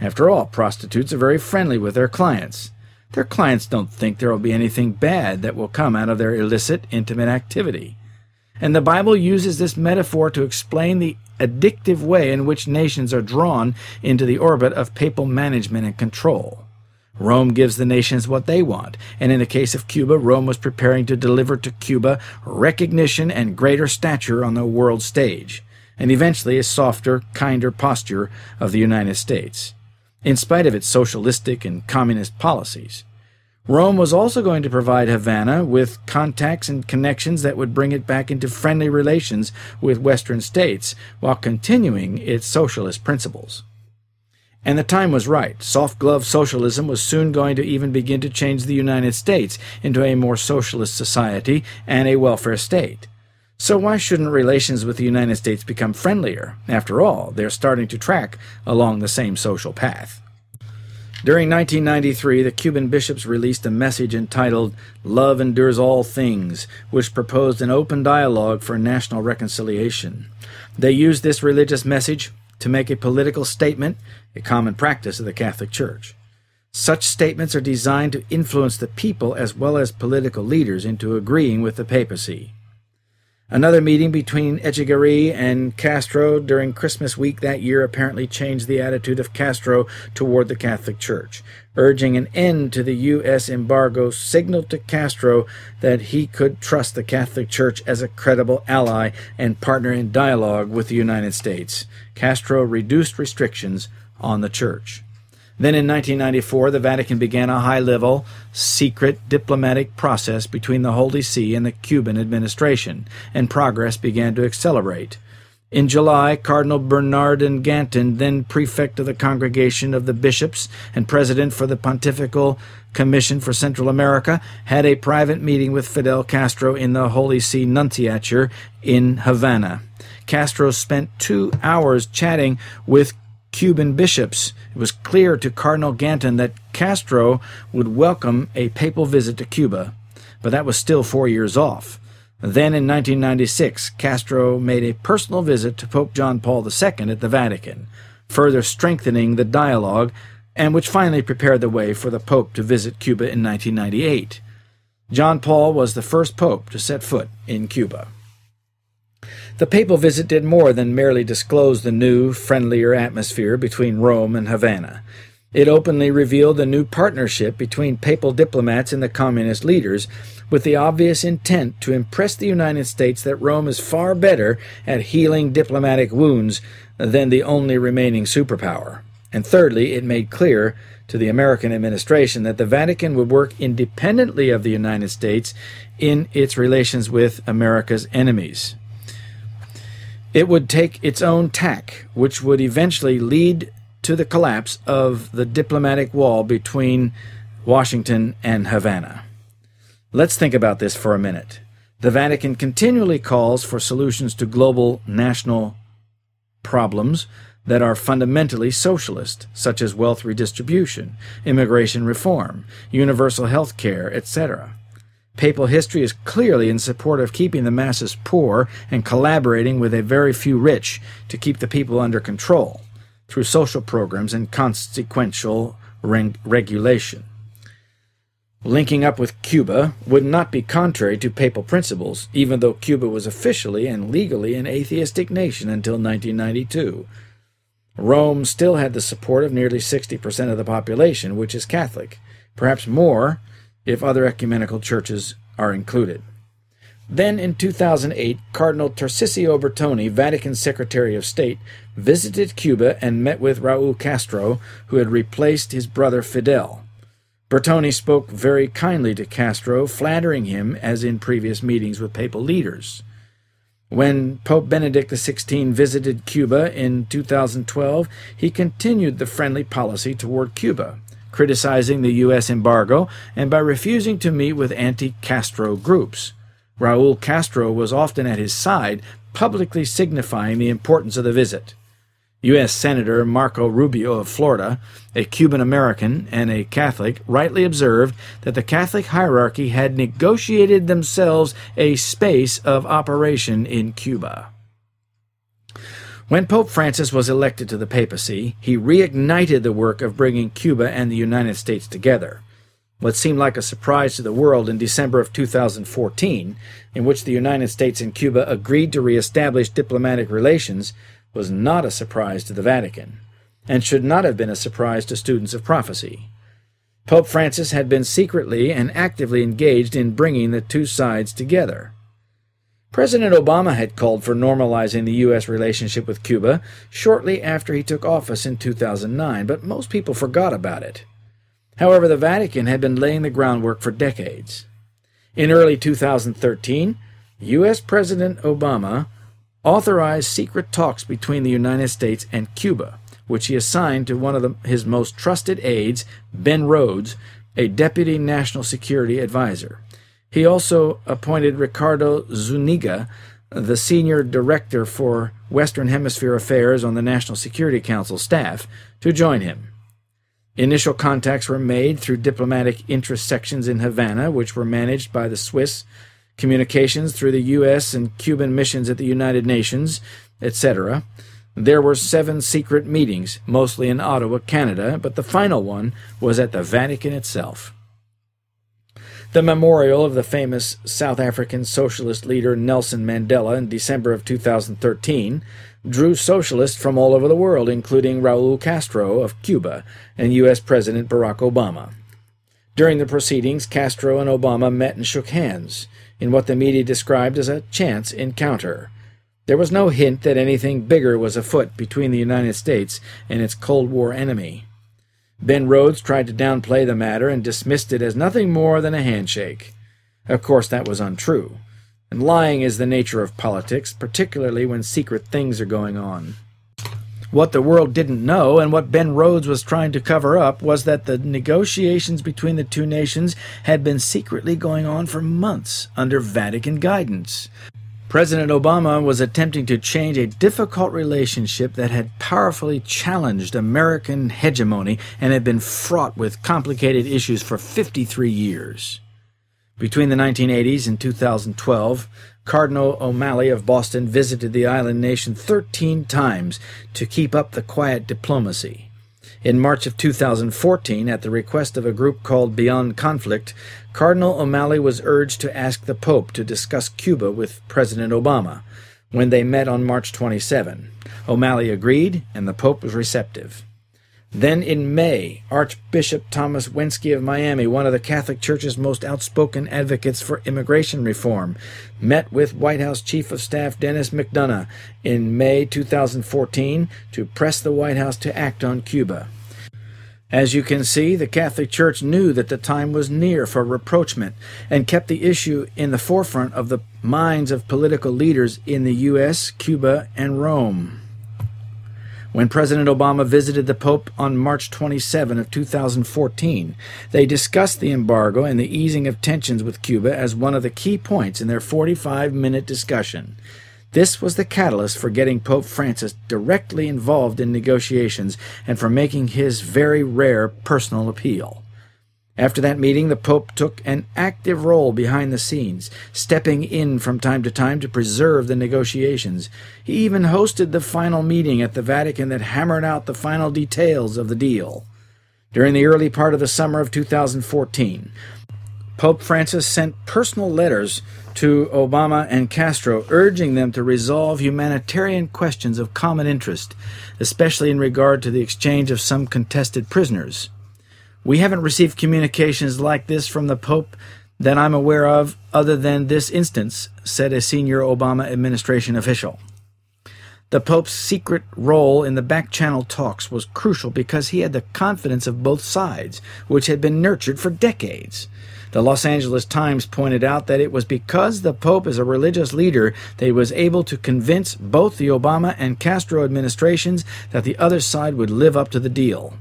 After all, prostitutes are very friendly with their clients. Their clients don't think there will be anything bad that will come out of their illicit, intimate activity. And the Bible uses this metaphor to explain the addictive way in which nations are drawn into the orbit of papal management and control. Rome gives the nations what they want, and in the case of Cuba, Rome was preparing to deliver to Cuba recognition and greater stature on the world stage, and eventually a softer, kinder posture of the United States, in spite of its socialistic and communist policies. Rome was also going to provide Havana with contacts and connections that would bring it back into friendly relations with Western states while continuing its socialist principles. And the time was right. Soft glove socialism was soon going to even begin to change the United States into a more socialist society and a welfare state. So why shouldn't relations with the United States become friendlier? After all, they're starting to track along the same social path. During 1993, the Cuban bishops released a message entitled Love Endures All Things, which proposed an open dialogue for national reconciliation. They used this religious message to make a political statement, a common practice of the Catholic Church. Such statements are designed to influence the people as well as political leaders into agreeing with the papacy. Another meeting between Etchegaray and Castro during Christmas week that year apparently changed the attitude of Castro toward the Catholic Church. Urging an end to the U.S. embargo signaled to Castro that he could trust the Catholic Church as a credible ally and partner in dialogue with the United States. Castro reduced restrictions on the Church. Then in 1994, the Vatican began a high level, secret diplomatic process between the Holy See and the Cuban administration, and progress began to accelerate. In July, Cardinal Bernardin Gantin, then prefect of the Congregation of the Bishops and president for the Pontifical Commission for Central America, had a private meeting with Fidel Castro in the Holy See Nunciature in Havana. Castro spent two hours chatting with Cuban bishops. It was clear to Cardinal Gantin that Castro would welcome a papal visit to Cuba, but that was still four years off. Then in 1996, Castro made a personal visit to Pope John Paul II at the Vatican, further strengthening the dialogue, and which finally prepared the way for the Pope to visit Cuba in 1998. John Paul was the first Pope to set foot in Cuba. The papal visit did more than merely disclose the new, friendlier atmosphere between Rome and Havana. It openly revealed a new partnership between papal diplomats and the communist leaders, with the obvious intent to impress the United States that Rome is far better at healing diplomatic wounds than the only remaining superpower. And thirdly, it made clear to the American administration that the Vatican would work independently of the United States in its relations with America's enemies. It would take its own tack, which would eventually lead to the collapse of the diplomatic wall between Washington and Havana. Let's think about this for a minute. The Vatican continually calls for solutions to global national problems that are fundamentally socialist, such as wealth redistribution, immigration reform, universal health care, etc. Papal history is clearly in support of keeping the masses poor and collaborating with a very few rich to keep the people under control through social programs and consequential regulation. Linking up with Cuba would not be contrary to papal principles, even though Cuba was officially and legally an atheistic nation until 1992. Rome still had the support of nearly 60% of the population, which is Catholic, perhaps more if other ecumenical churches are included. Then in 2008, Cardinal Tarcisio Bertone, Vatican Secretary of State, visited Cuba and met with Raul Castro, who had replaced his brother Fidel. Bertone spoke very kindly to Castro, flattering him as in previous meetings with papal leaders. When Pope Benedict XVI visited Cuba in 2012, he continued the friendly policy toward Cuba criticizing the U.S. embargo, and by refusing to meet with anti Castro groups. Raul Castro was often at his side, publicly signifying the importance of the visit. U.S. Senator Marco Rubio of Florida, a Cuban American and a Catholic, rightly observed that the Catholic hierarchy had negotiated themselves a space of operation in Cuba. When Pope Francis was elected to the papacy, he reignited the work of bringing Cuba and the United States together. What seemed like a surprise to the world in December of 2014, in which the United States and Cuba agreed to reestablish diplomatic relations, was not a surprise to the Vatican, and should not have been a surprise to students of prophecy. Pope Francis had been secretly and actively engaged in bringing the two sides together. President Obama had called for normalizing the U.S. relationship with Cuba shortly after he took office in 2009, but most people forgot about it. However, the Vatican had been laying the groundwork for decades. In early 2013, U.S. President Obama authorized secret talks between the United States and Cuba, which he assigned to one of the, his most trusted aides, Ben Rhodes, a deputy national security advisor. He also appointed Ricardo Zuniga, the senior director for Western Hemisphere Affairs on the National Security Council staff, to join him. Initial contacts were made through diplomatic interest sections in Havana, which were managed by the Swiss communications through the U.S. and Cuban missions at the United Nations, etc. There were seven secret meetings, mostly in Ottawa, Canada, but the final one was at the Vatican itself. The memorial of the famous South African socialist leader Nelson Mandela in December of 2013 drew socialists from all over the world, including Raul Castro of Cuba and U.S. President Barack Obama. During the proceedings, Castro and Obama met and shook hands in what the media described as a chance encounter. There was no hint that anything bigger was afoot between the United States and its Cold War enemy. Ben Rhodes tried to downplay the matter and dismissed it as nothing more than a handshake. Of course, that was untrue, and lying is the nature of politics, particularly when secret things are going on. What the world didn't know, and what Ben Rhodes was trying to cover up, was that the negotiations between the two nations had been secretly going on for months under Vatican guidance. President Obama was attempting to change a difficult relationship that had powerfully challenged American hegemony and had been fraught with complicated issues for 53 years. Between the 1980s and 2012, Cardinal O'Malley of Boston visited the island nation 13 times to keep up the quiet diplomacy. In March of 2014, at the request of a group called Beyond Conflict, Cardinal O'Malley was urged to ask the Pope to discuss Cuba with President Obama. When they met on March 27, O'Malley agreed, and the Pope was receptive. Then in May, Archbishop Thomas Wenski of Miami, one of the Catholic Church's most outspoken advocates for immigration reform, met with White House Chief of Staff Denis McDonough in May 2014 to press the White House to act on Cuba. As you can see, the Catholic Church knew that the time was near for rapprochement and kept the issue in the forefront of the minds of political leaders in the U.S., Cuba, and Rome. When President Obama visited the Pope on March 27 of 2014, they discussed the embargo and the easing of tensions with Cuba as one of the key points in their 45-minute discussion. This was the catalyst for getting Pope Francis directly involved in negotiations and for making his very rare personal appeal. After that meeting, the Pope took an active role behind the scenes, stepping in from time to time to preserve the negotiations. He even hosted the final meeting at the Vatican that hammered out the final details of the deal. During the early part of the summer of 2014, Pope Francis sent personal letters to Obama and Castro urging them to resolve humanitarian questions of common interest, especially in regard to the exchange of some contested prisoners. We haven't received communications like this from the Pope that I'm aware of, other than this instance, said a senior Obama administration official. The Pope's secret role in the back channel talks was crucial because he had the confidence of both sides, which had been nurtured for decades. The Los Angeles Times pointed out that it was because the Pope is a religious leader that he was able to convince both the Obama and Castro administrations that the other side would live up to the deal.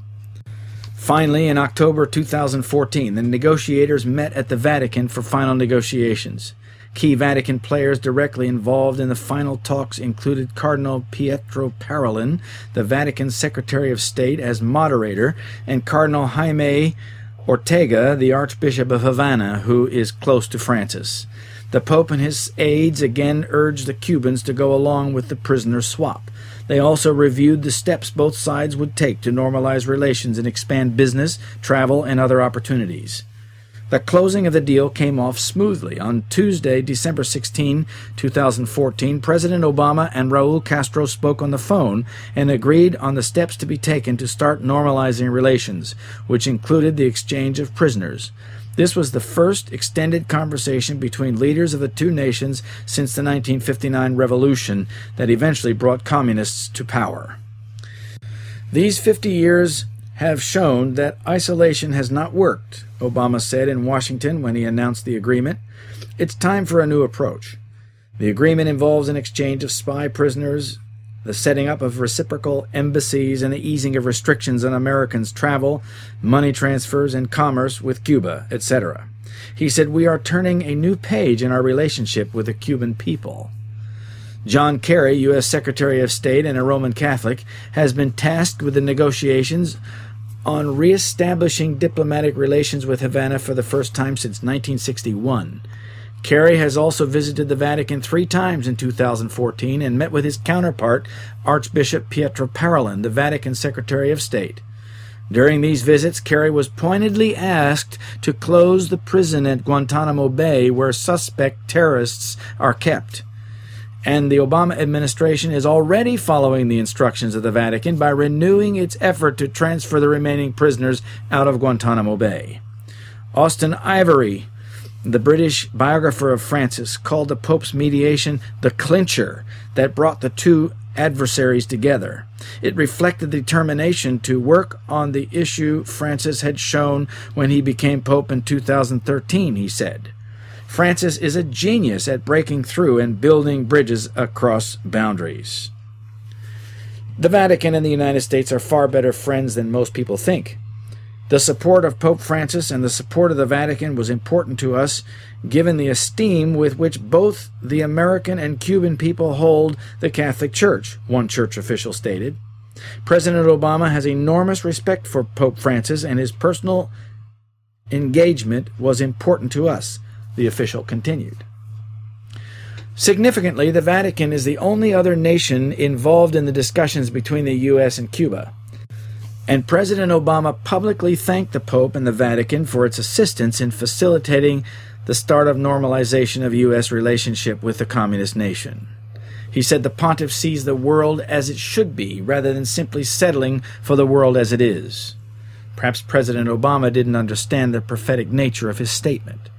Finally, in October 2014, the negotiators met at the Vatican for final negotiations. Key Vatican players directly involved in the final talks included Cardinal Pietro Parolin, the Vatican Secretary of State, as moderator, and Cardinal Jaime Ortega, the Archbishop of Havana, who is close to Francis. The Pope and his aides again urged the Cubans to go along with the prisoner swap. They also reviewed the steps both sides would take to normalize relations and expand business, travel, and other opportunities. The closing of the deal came off smoothly. On Tuesday, December 16, 2014, President Obama and Raul Castro spoke on the phone and agreed on the steps to be taken to start normalizing relations, which included the exchange of prisoners. This was the first extended conversation between leaders of the two nations since the 1959 revolution that eventually brought communists to power. These 50 years have shown that isolation has not worked, Obama said in Washington when he announced the agreement. It's time for a new approach. The agreement involves an exchange of spy prisoners, the setting up of reciprocal embassies, and the easing of restrictions on Americans' travel, money transfers, and commerce with Cuba, etc. He said, We are turning a new page in our relationship with the Cuban people. John Kerry, U.S. Secretary of State and a Roman Catholic, has been tasked with the negotiations on reestablishing diplomatic relations with Havana for the first time since 1961. Kerry has also visited the Vatican three times in 2014 and met with his counterpart, Archbishop Pietro Parolin, the Vatican Secretary of State. During these visits, Kerry was pointedly asked to close the prison at Guantanamo Bay where suspect terrorists are kept and the Obama administration is already following the instructions of the Vatican by renewing its effort to transfer the remaining prisoners out of Guantanamo Bay. Austen Ivereigh, the British biographer of Francis, called the Pope's mediation the clincher that brought the two adversaries together. It reflected the determination to work on the issue Francis had shown when he became Pope in 2013, he said. Francis is a genius at breaking through and building bridges across boundaries. The Vatican and the United States are far better friends than most people think. The support of Pope Francis and the support of the Vatican was important to us, given the esteem with which both the American and Cuban people hold the Catholic Church, one church official stated. President Obama has enormous respect for Pope Francis, and his personal engagement was important to us the official continued. Significantly, the Vatican is the only other nation involved in the discussions between the U.S. and Cuba. And President Obama publicly thanked the Pope and the Vatican for its assistance in facilitating the start of normalization of U.S. relationship with the communist nation. He said the pontiff sees the world as it should be rather than simply settling for the world as it is. Perhaps President Obama didn't understand the prophetic nature of his statement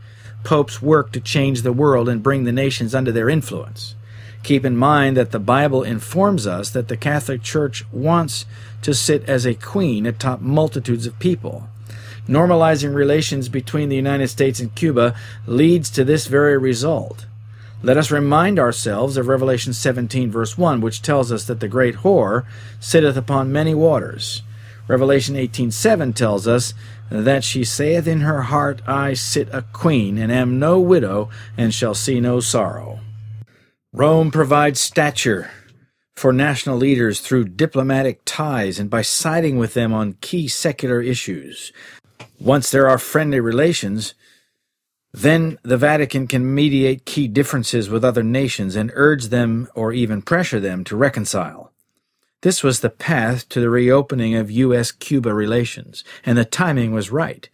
popes work to change the world and bring the nations under their influence. Keep in mind that the Bible informs us that the Catholic Church wants to sit as a queen atop multitudes of people. Normalizing relations between the United States and Cuba leads to this very result. Let us remind ourselves of Revelation 17, verse 1, which tells us that the great whore sitteth upon many waters. Revelation 18:7 tells us that she saith in her heart, I sit a queen, and am no widow, and shall see no sorrow. Rome provides stature for national leaders through diplomatic ties and by siding with them on key secular issues. Once there are friendly relations, then the Vatican can mediate key differences with other nations and urge them or even pressure them to reconcile. This was the path to the reopening of U.S. Cuba relations, and the timing was right.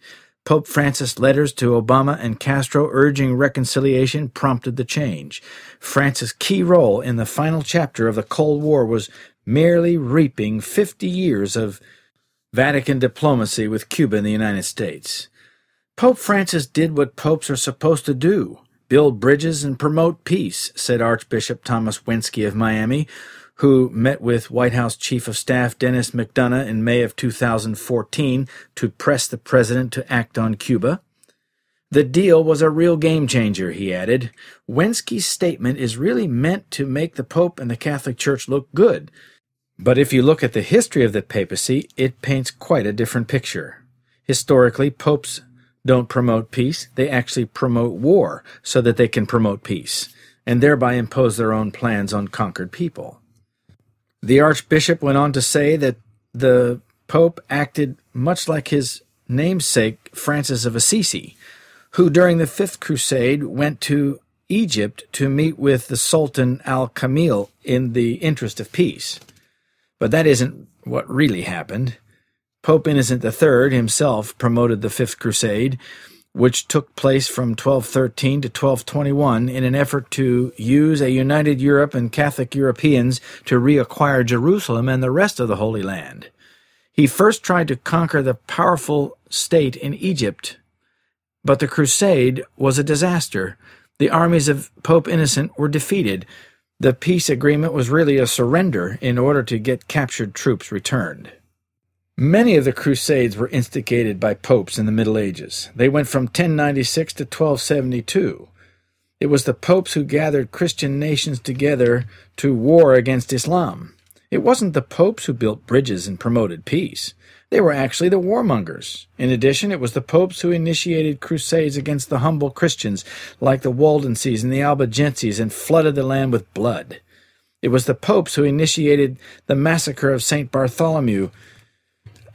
Pope Francis' letters to Obama and Castro urging reconciliation prompted the change. Francis' key role in the final chapter of the Cold War was merely reaping 50 years of Vatican diplomacy with Cuba and the United States. Pope Francis did what popes are supposed to do build bridges and promote peace, said Archbishop Thomas Wenski of Miami, who met with White House Chief of Staff Denis McDonough in May of 2014 to press the president to act on Cuba. The deal was a real game changer, he added. Wenski's statement is really meant to make the Pope and the Catholic Church look good. But if you look at the history of the papacy, it paints quite a different picture. Historically, popes don't promote peace, they actually promote war so that they can promote peace, and thereby impose their own plans on conquered people. The Archbishop went on to say that the Pope acted much like his namesake Francis of Assisi, who during the Fifth Crusade went to Egypt to meet with the Sultan Al Kamil in the interest of peace. But that isn't what really happened. Pope Innocent III himself promoted the Fifth Crusade, which took place from 1213 to 1221 in an effort to use a united Europe and Catholic Europeans to reacquire Jerusalem and the rest of the Holy Land. He first tried to conquer the powerful state in Egypt, but the crusade was a disaster. The armies of Pope Innocent were defeated. The peace agreement was really a surrender in order to get captured troops returned. Many of the Crusades were instigated by popes in the Middle Ages. They went from 1096 to 1272. It was the popes who gathered Christian nations together to war against Islam. It wasn't the popes who built bridges and promoted peace. They were actually the warmongers. In addition, it was the popes who initiated crusades against the humble Christians, like the Waldenses and the Albigenses, and flooded the land with blood. It was the popes who initiated the massacre of St. Bartholomew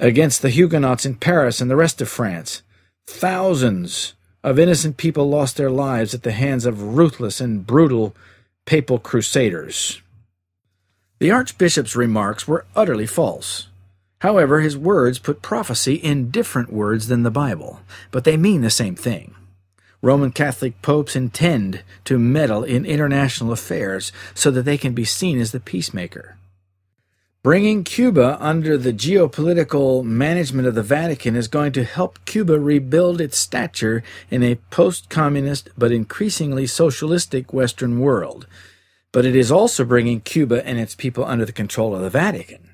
against the Huguenots in Paris and the rest of France. Thousands of innocent people lost their lives at the hands of ruthless and brutal papal crusaders. The Archbishop's remarks were utterly false. However, his words put prophecy in different words than the Bible, but they mean the same thing. Roman Catholic popes intend to meddle in international affairs so that they can be seen as the peacemaker. Bringing Cuba under the geopolitical management of the Vatican is going to help Cuba rebuild its stature in a post communist but increasingly socialistic Western world but it is also bringing Cuba and its people under the control of the Vatican.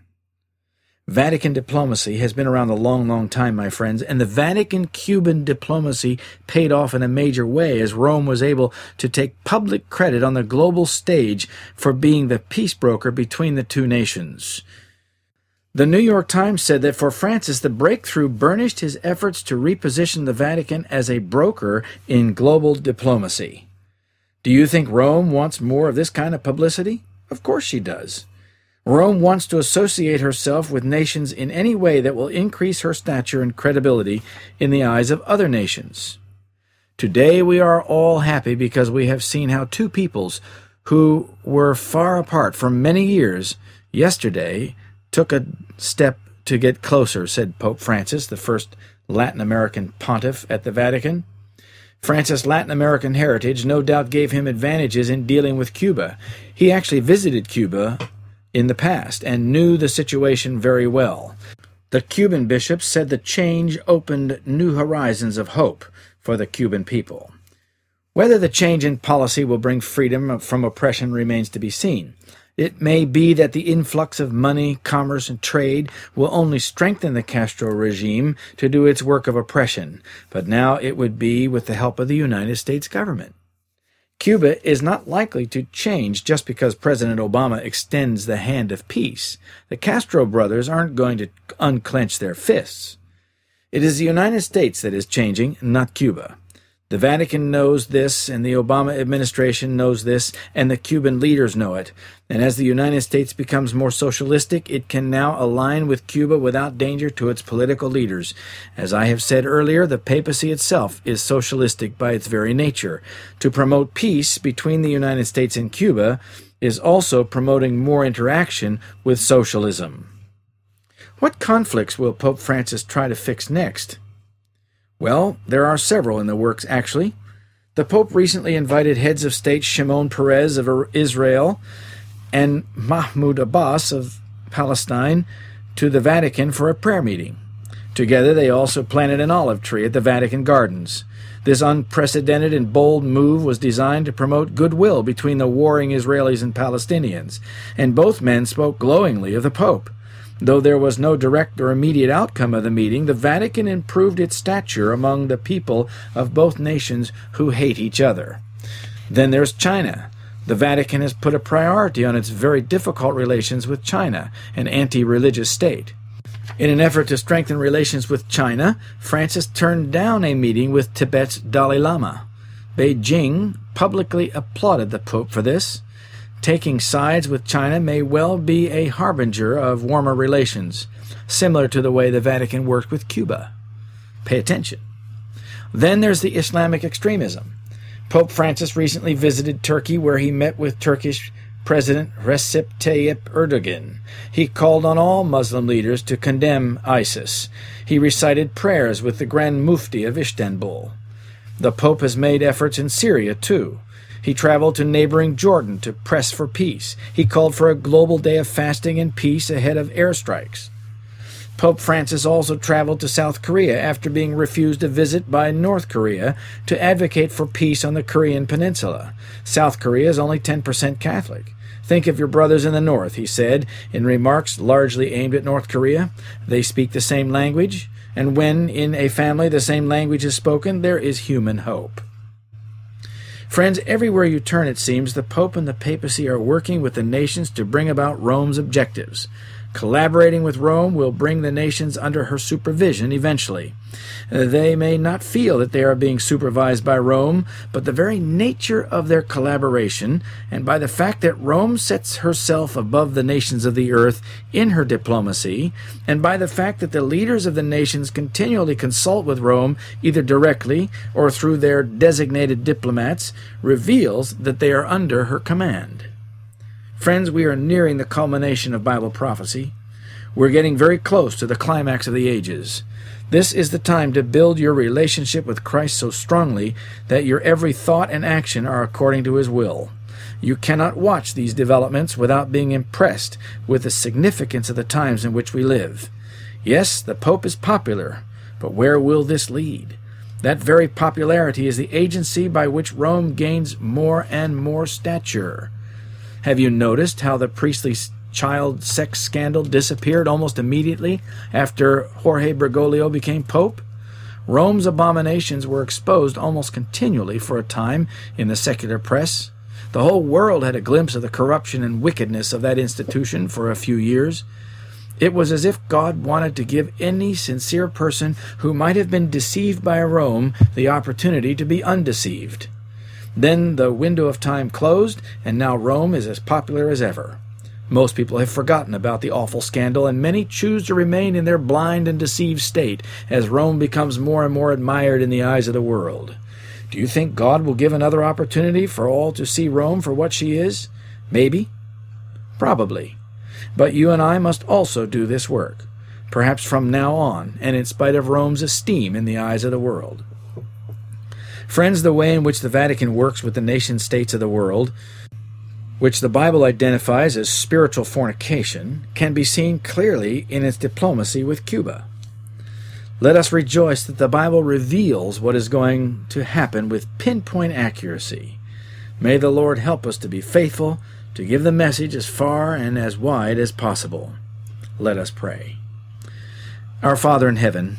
Vatican diplomacy has been around a long, long time, my friends, and the Vatican Cuban diplomacy paid off in a major way as Rome was able to take public credit on the global stage for being the peace broker between the two nations. The New York Times said that for Francis, the breakthrough burnished his efforts to reposition the Vatican as a broker in global diplomacy. Do you think Rome wants more of this kind of publicity? Of course she does. Rome wants to associate herself with nations in any way that will increase her stature and credibility in the eyes of other nations. Today we are all happy because we have seen how two peoples who were far apart for many years yesterday took a step to get closer, said Pope Francis, the first Latin American pontiff at the Vatican. Francis' Latin American heritage no doubt gave him advantages in dealing with Cuba. He actually visited Cuba in the past and knew the situation very well. The Cuban bishops said the change opened new horizons of hope for the Cuban people. Whether the change in policy will bring freedom from oppression remains to be seen. It may be that the influx of money, commerce, and trade will only strengthen the Castro regime to do its work of oppression, but now it would be with the help of the United States government. Cuba is not likely to change just because President Obama extends the hand of peace. The Castro brothers aren't going to unclench their fists. It is the United States that is changing, not Cuba. The Vatican knows this, and the Obama administration knows this, and the Cuban leaders know it. And as the United States becomes more socialistic, it can now align with Cuba without danger to its political leaders. As I have said earlier, the papacy itself is socialistic by its very nature. To promote peace between the United States and Cuba is also promoting more interaction with socialism. What conflicts will Pope Francis try to fix next? Well, there are several in the works, actually. The Pope recently invited heads of state Shimon Peres of Israel and Mahmoud Abbas of Palestine to the Vatican for a prayer meeting. Together, they also planted an olive tree at the Vatican Gardens. This unprecedented and bold move was designed to promote goodwill between the warring Israelis and Palestinians, and both men spoke glowingly of the Pope. Though there was no direct or immediate outcome of the meeting, the Vatican improved its stature among the people of both nations who hate each other. Then there's China. The Vatican has put a priority on its very difficult relations with China, an anti religious state. In an effort to strengthen relations with China, Francis turned down a meeting with Tibet's Dalai Lama. Beijing publicly applauded the Pope for this. Taking sides with China may well be a harbinger of warmer relations, similar to the way the Vatican worked with Cuba. Pay attention. Then there's the Islamic extremism. Pope Francis recently visited Turkey, where he met with Turkish President Recep Tayyip Erdogan. He called on all Muslim leaders to condemn ISIS. He recited prayers with the Grand Mufti of Istanbul. The Pope has made efforts in Syria, too. He traveled to neighboring Jordan to press for peace. He called for a global day of fasting and peace ahead of airstrikes. Pope Francis also traveled to South Korea after being refused a visit by North Korea to advocate for peace on the Korean peninsula. South Korea is only 10% Catholic. Think of your brothers in the North, he said, in remarks largely aimed at North Korea. They speak the same language, and when in a family the same language is spoken, there is human hope. Friends, everywhere you turn, it seems, the Pope and the papacy are working with the nations to bring about Rome's objectives. Collaborating with Rome will bring the nations under her supervision eventually. Uh, they may not feel that they are being supervised by Rome, but the very nature of their collaboration, and by the fact that Rome sets herself above the nations of the earth in her diplomacy, and by the fact that the leaders of the nations continually consult with Rome, either directly or through their designated diplomats, reveals that they are under her command. Friends, we are nearing the culmination of Bible prophecy. We're getting very close to the climax of the ages. This is the time to build your relationship with Christ so strongly that your every thought and action are according to His will. You cannot watch these developments without being impressed with the significance of the times in which we live. Yes, the Pope is popular, but where will this lead? That very popularity is the agency by which Rome gains more and more stature. Have you noticed how the priestly child sex scandal disappeared almost immediately after Jorge Bergoglio became pope? Rome's abominations were exposed almost continually for a time in the secular press. The whole world had a glimpse of the corruption and wickedness of that institution for a few years. It was as if God wanted to give any sincere person who might have been deceived by Rome the opportunity to be undeceived. Then the window of time closed, and now Rome is as popular as ever. Most people have forgotten about the awful scandal, and many choose to remain in their blind and deceived state as Rome becomes more and more admired in the eyes of the world. Do you think God will give another opportunity for all to see Rome for what she is? Maybe. Probably. But you and I must also do this work, perhaps from now on, and in spite of Rome's esteem in the eyes of the world. Friends, the way in which the Vatican works with the nation states of the world, which the Bible identifies as spiritual fornication, can be seen clearly in its diplomacy with Cuba. Let us rejoice that the Bible reveals what is going to happen with pinpoint accuracy. May the Lord help us to be faithful, to give the message as far and as wide as possible. Let us pray. Our Father in heaven,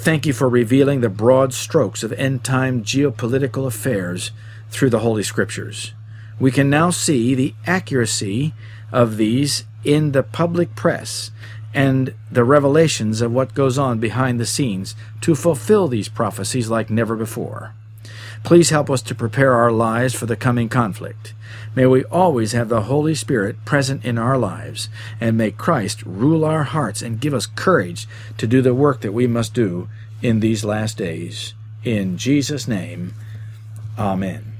Thank you for revealing the broad strokes of end time geopolitical affairs through the Holy Scriptures. We can now see the accuracy of these in the public press and the revelations of what goes on behind the scenes to fulfill these prophecies like never before. Please help us to prepare our lives for the coming conflict. May we always have the Holy Spirit present in our lives, and may Christ rule our hearts and give us courage to do the work that we must do in these last days. In Jesus' name, Amen.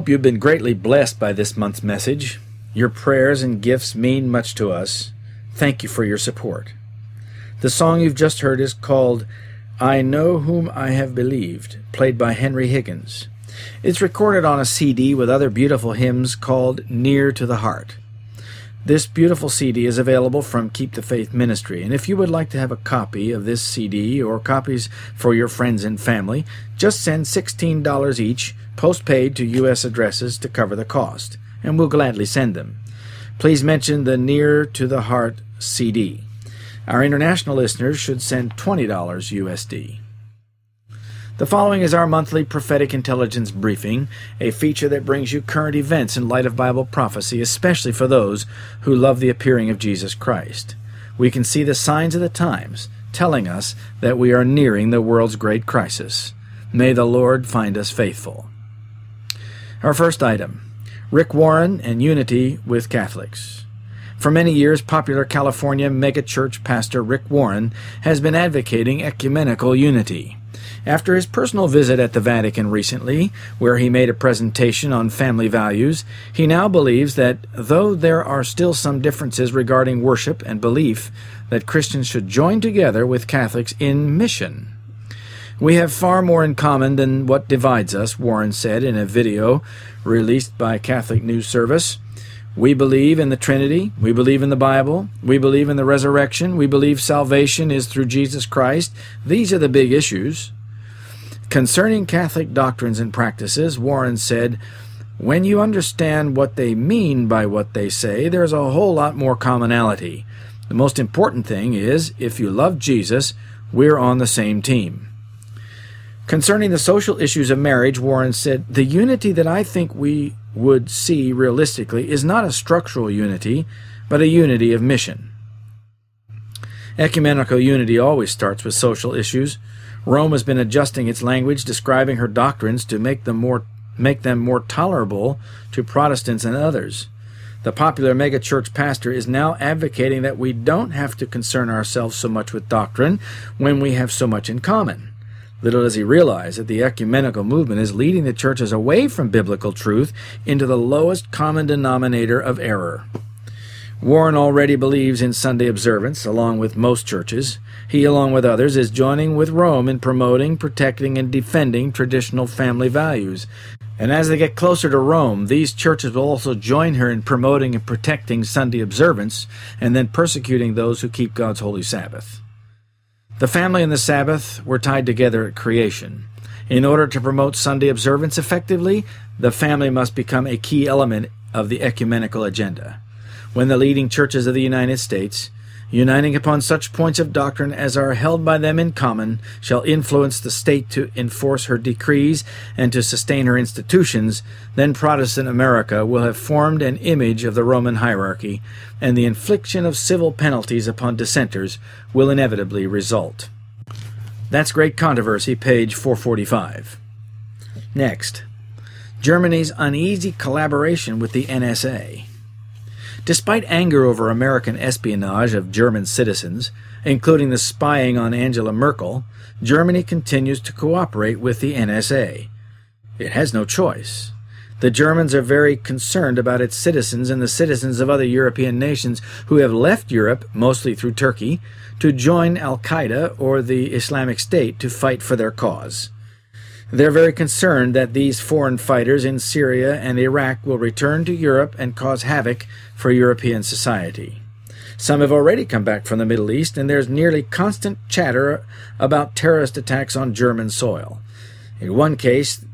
Hope you've been greatly blessed by this month's message. Your prayers and gifts mean much to us. Thank you for your support. The song you've just heard is called I Know Whom I Have Believed, played by Henry Higgins. It's recorded on a CD with other beautiful hymns called Near to the Heart. This beautiful CD is available from Keep the Faith Ministry, and if you would like to have a copy of this CD or copies for your friends and family, just send $16 each, postpaid to U.S. addresses to cover the cost, and we'll gladly send them. Please mention the Near to the Heart CD. Our international listeners should send $20 USD. The following is our monthly prophetic intelligence briefing, a feature that brings you current events in light of Bible prophecy, especially for those who love the appearing of Jesus Christ. We can see the signs of the times telling us that we are nearing the world's great crisis. May the Lord find us faithful. Our first item Rick Warren and unity with Catholics. For many years, popular California megachurch pastor Rick Warren has been advocating ecumenical unity. After his personal visit at the Vatican recently, where he made a presentation on family values, he now believes that though there are still some differences regarding worship and belief, that Christians should join together with Catholics in mission. We have far more in common than what divides us, Warren said in a video released by Catholic News Service. We believe in the Trinity. We believe in the Bible. We believe in the resurrection. We believe salvation is through Jesus Christ. These are the big issues. Concerning Catholic doctrines and practices, Warren said, When you understand what they mean by what they say, there's a whole lot more commonality. The most important thing is, if you love Jesus, we're on the same team. Concerning the social issues of marriage, Warren said, The unity that I think we would see realistically is not a structural unity, but a unity of mission. Ecumenical unity always starts with social issues. Rome has been adjusting its language, describing her doctrines to make them more make them more tolerable to Protestants and others. The popular megachurch pastor is now advocating that we don't have to concern ourselves so much with doctrine when we have so much in common. Little does he realize that the ecumenical movement is leading the churches away from biblical truth into the lowest common denominator of error. Warren already believes in Sunday observance, along with most churches. He, along with others, is joining with Rome in promoting, protecting, and defending traditional family values. And as they get closer to Rome, these churches will also join her in promoting and protecting Sunday observance and then persecuting those who keep God's holy Sabbath. The family and the Sabbath were tied together at creation. In order to promote Sunday observance effectively, the family must become a key element of the ecumenical agenda when the leading churches of the United States, uniting upon such points of doctrine as are held by them in common, shall influence the state to enforce her decrees and to sustain her institutions, then Protestant America will have formed an image of the Roman hierarchy, and the infliction of civil penalties upon dissenters will inevitably result. That's Great Controversy, page 445. Next, Germany's uneasy collaboration with the NSA. Despite anger over American espionage of German citizens, including the spying on Angela Merkel, Germany continues to cooperate with the NSA. It has no choice. The Germans are very concerned about its citizens and the citizens of other European nations who have left Europe, mostly through Turkey, to join Al Qaeda or the Islamic State to fight for their cause. They're very concerned that these foreign fighters in Syria and Iraq will return to Europe and cause havoc for European society. Some have already come back from the Middle East, and there's nearly constant chatter about terrorist attacks on German soil. In one case,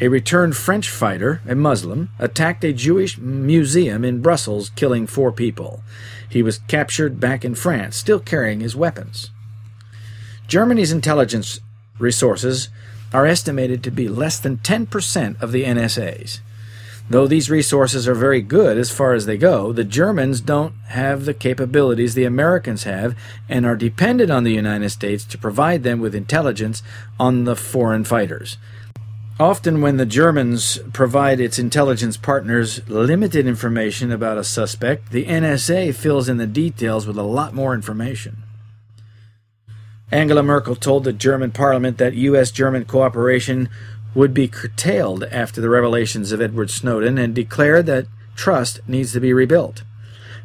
a returned French fighter, a Muslim, attacked a Jewish museum in Brussels, killing four people. He was captured back in France, still carrying his weapons. Germany's intelligence resources are estimated to be less than 10% of the NSA's. Though these resources are very good as far as they go, the Germans don't have the capabilities the Americans have and are dependent on the United States to provide them with intelligence on the foreign fighters. Often, when the Germans provide its intelligence partners limited information about a suspect, the NSA fills in the details with a lot more information. Angela Merkel told the German parliament that U.S. German cooperation would be curtailed after the revelations of Edward Snowden and declared that trust needs to be rebuilt.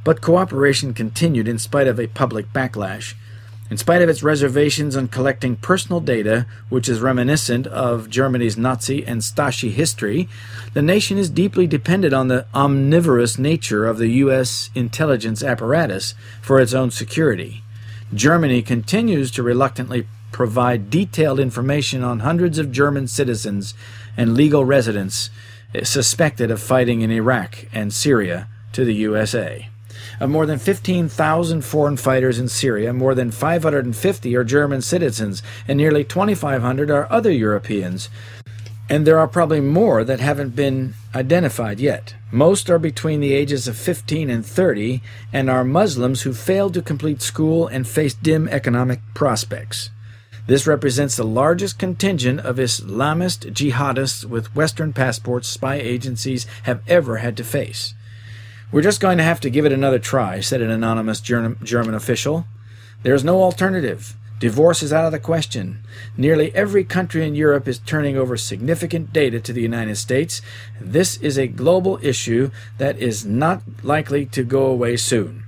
But cooperation continued in spite of a public backlash. In spite of its reservations on collecting personal data, which is reminiscent of Germany's Nazi and Stasi history, the nation is deeply dependent on the omnivorous nature of the U.S. intelligence apparatus for its own security. Germany continues to reluctantly provide detailed information on hundreds of German citizens and legal residents suspected of fighting in Iraq and Syria to the USA. Of more than 15,000 foreign fighters in Syria, more than 550 are German citizens, and nearly 2,500 are other Europeans. And there are probably more that haven't been identified yet. Most are between the ages of 15 and 30 and are Muslims who failed to complete school and face dim economic prospects. This represents the largest contingent of Islamist jihadists with Western passports spy agencies have ever had to face. We're just going to have to give it another try, said an anonymous German official. There is no alternative. Divorce is out of the question. Nearly every country in Europe is turning over significant data to the United States. This is a global issue that is not likely to go away soon.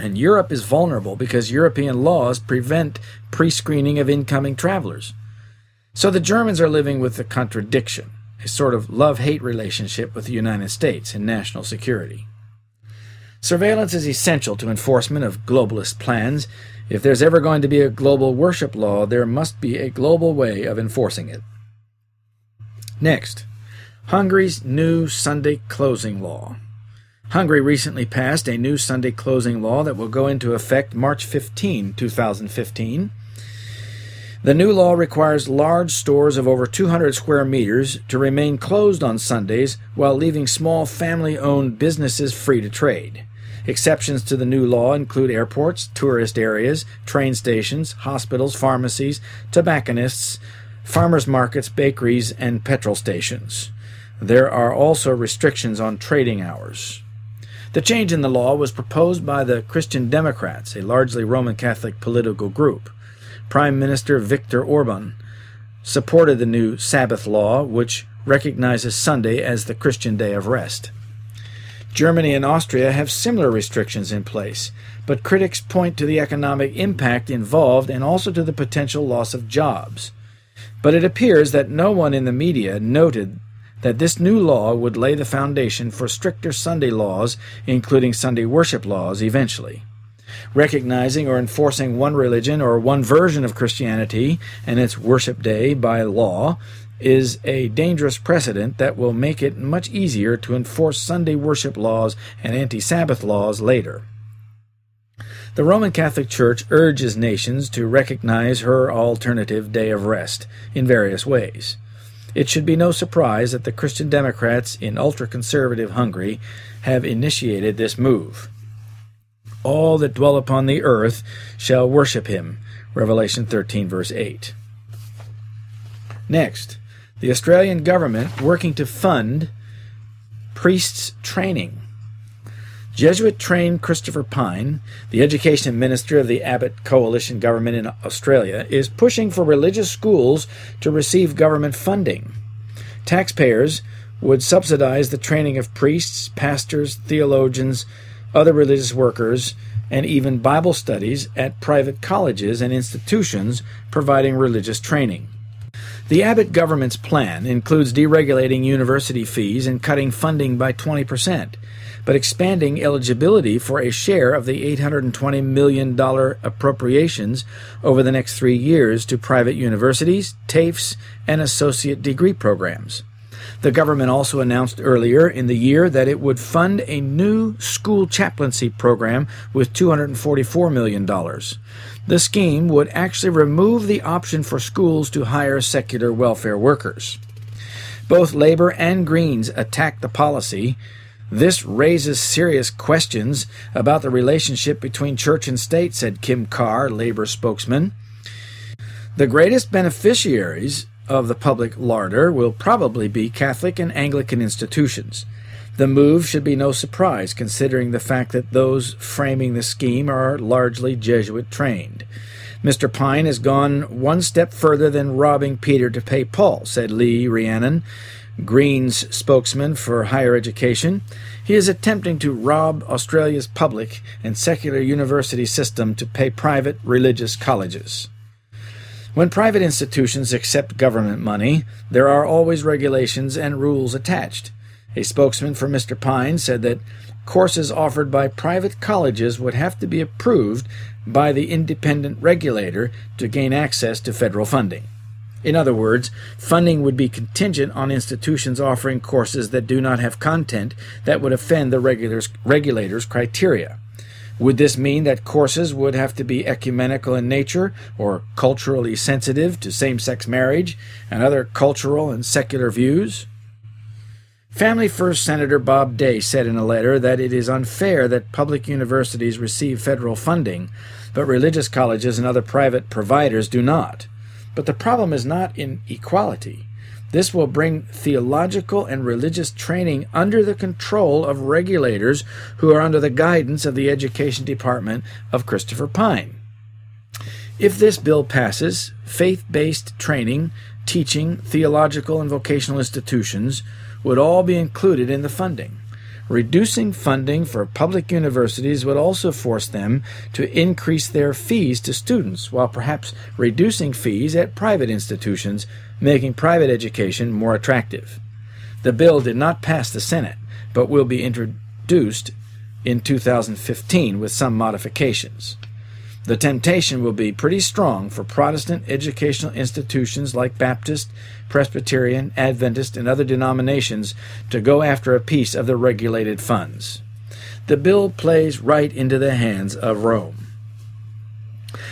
And Europe is vulnerable because European laws prevent pre screening of incoming travelers. So the Germans are living with the contradiction, a sort of love hate relationship with the United States in national security. Surveillance is essential to enforcement of globalist plans. If there's ever going to be a global worship law, there must be a global way of enforcing it. Next, Hungary's new Sunday closing law. Hungary recently passed a new Sunday closing law that will go into effect March 15, 2015. The new law requires large stores of over 200 square meters to remain closed on Sundays while leaving small family owned businesses free to trade. Exceptions to the new law include airports, tourist areas, train stations, hospitals, pharmacies, tobacconists, farmers markets, bakeries, and petrol stations. There are also restrictions on trading hours. The change in the law was proposed by the Christian Democrats, a largely Roman Catholic political group. Prime Minister Viktor Orban supported the new Sabbath law, which recognizes Sunday as the Christian day of rest. Germany and Austria have similar restrictions in place, but critics point to the economic impact involved and also to the potential loss of jobs. But it appears that no one in the media noted that this new law would lay the foundation for stricter Sunday laws, including Sunday worship laws, eventually. Recognizing or enforcing one religion or one version of Christianity and its worship day by law is a dangerous precedent that will make it much easier to enforce Sunday worship laws and anti Sabbath laws later. The Roman Catholic Church urges nations to recognize her alternative day of rest in various ways. It should be no surprise that the Christian Democrats in ultra conservative Hungary have initiated this move. All that dwell upon the earth shall worship him. Revelation 13, verse 8. Next, the Australian government working to fund priests' training. Jesuit trained Christopher Pyne, the education minister of the Abbott coalition government in Australia, is pushing for religious schools to receive government funding. Taxpayers would subsidize the training of priests, pastors, theologians, other religious workers, and even Bible studies at private colleges and institutions providing religious training. The Abbott government's plan includes deregulating university fees and cutting funding by 20%, but expanding eligibility for a share of the $820 million appropriations over the next three years to private universities, TAFEs, and associate degree programs. The government also announced earlier in the year that it would fund a new school chaplaincy program with $244 million. The scheme would actually remove the option for schools to hire secular welfare workers. Both Labor and Greens attacked the policy. This raises serious questions about the relationship between church and state, said Kim Carr, Labor spokesman. The greatest beneficiaries of the public larder will probably be Catholic and Anglican institutions. The move should be no surprise considering the fact that those framing the scheme are largely Jesuit trained. Mr. Pyne has gone one step further than robbing Peter to pay Paul, said Lee Rhiannon, Green's spokesman for higher education. He is attempting to rob Australia's public and secular university system to pay private religious colleges. When private institutions accept government money, there are always regulations and rules attached. A spokesman for Mr. Pyne said that courses offered by private colleges would have to be approved by the independent regulator to gain access to federal funding. In other words, funding would be contingent on institutions offering courses that do not have content that would offend the regulators' criteria. Would this mean that courses would have to be ecumenical in nature or culturally sensitive to same sex marriage and other cultural and secular views? Family First Senator Bob Day said in a letter that it is unfair that public universities receive federal funding, but religious colleges and other private providers do not. But the problem is not in equality. This will bring theological and religious training under the control of regulators who are under the guidance of the Education Department of Christopher Pyne. If this bill passes, faith based training, teaching, theological, and vocational institutions would all be included in the funding. Reducing funding for public universities would also force them to increase their fees to students, while perhaps reducing fees at private institutions, making private education more attractive. The bill did not pass the Senate, but will be introduced in 2015 with some modifications. The temptation will be pretty strong for Protestant educational institutions like Baptist, Presbyterian, Adventist, and other denominations to go after a piece of the regulated funds. The bill plays right into the hands of Rome.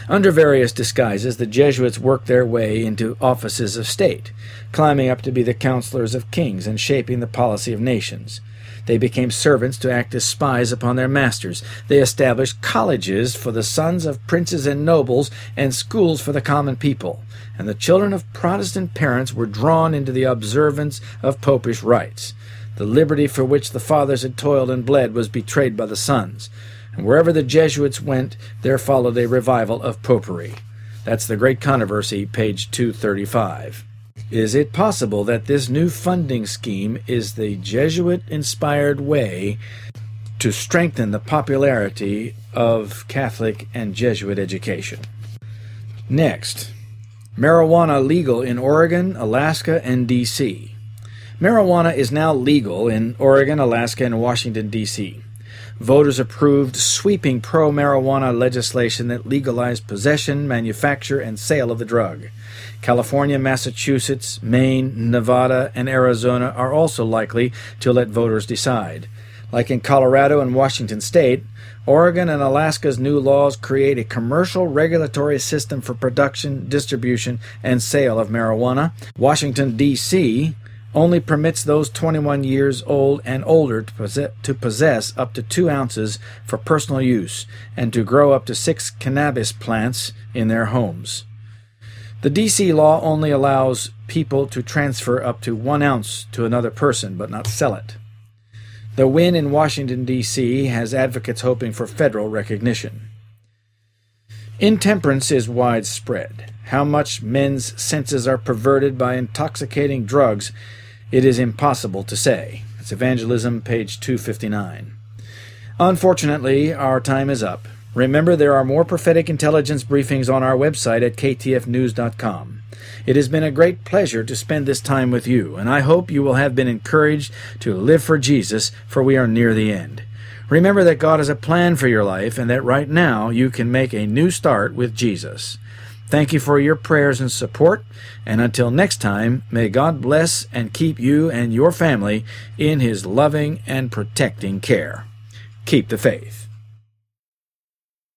Under various disguises, the Jesuits worked their way into offices of state, climbing up to be the counselors of kings and shaping the policy of nations. They became servants to act as spies upon their masters. They established colleges for the sons of princes and nobles and schools for the common people. And the children of Protestant parents were drawn into the observance of popish rites. The liberty for which the fathers had toiled and bled was betrayed by the sons. And wherever the Jesuits went, there followed a revival of popery. That's the Great Controversy, page 235. Is it possible that this new funding scheme is the Jesuit inspired way to strengthen the popularity of Catholic and Jesuit education? Next, marijuana legal in Oregon, Alaska, and D.C. Marijuana is now legal in Oregon, Alaska, and Washington, D.C. Voters approved sweeping pro marijuana legislation that legalized possession, manufacture, and sale of the drug. California, Massachusetts, Maine, Nevada, and Arizona are also likely to let voters decide. Like in Colorado and Washington state, Oregon and Alaska's new laws create a commercial regulatory system for production, distribution, and sale of marijuana. Washington, D.C. only permits those 21 years old and older to possess, to possess up to two ounces for personal use and to grow up to six cannabis plants in their homes. The DC law only allows people to transfer up to one ounce to another person, but not sell it. The win in Washington, D.C. has advocates hoping for federal recognition. Intemperance is widespread. How much men's senses are perverted by intoxicating drugs, it is impossible to say. It's Evangelism, page 259. Unfortunately, our time is up. Remember, there are more prophetic intelligence briefings on our website at ktfnews.com. It has been a great pleasure to spend this time with you, and I hope you will have been encouraged to live for Jesus, for we are near the end. Remember that God has a plan for your life and that right now you can make a new start with Jesus. Thank you for your prayers and support, and until next time, may God bless and keep you and your family in His loving and protecting care. Keep the faith.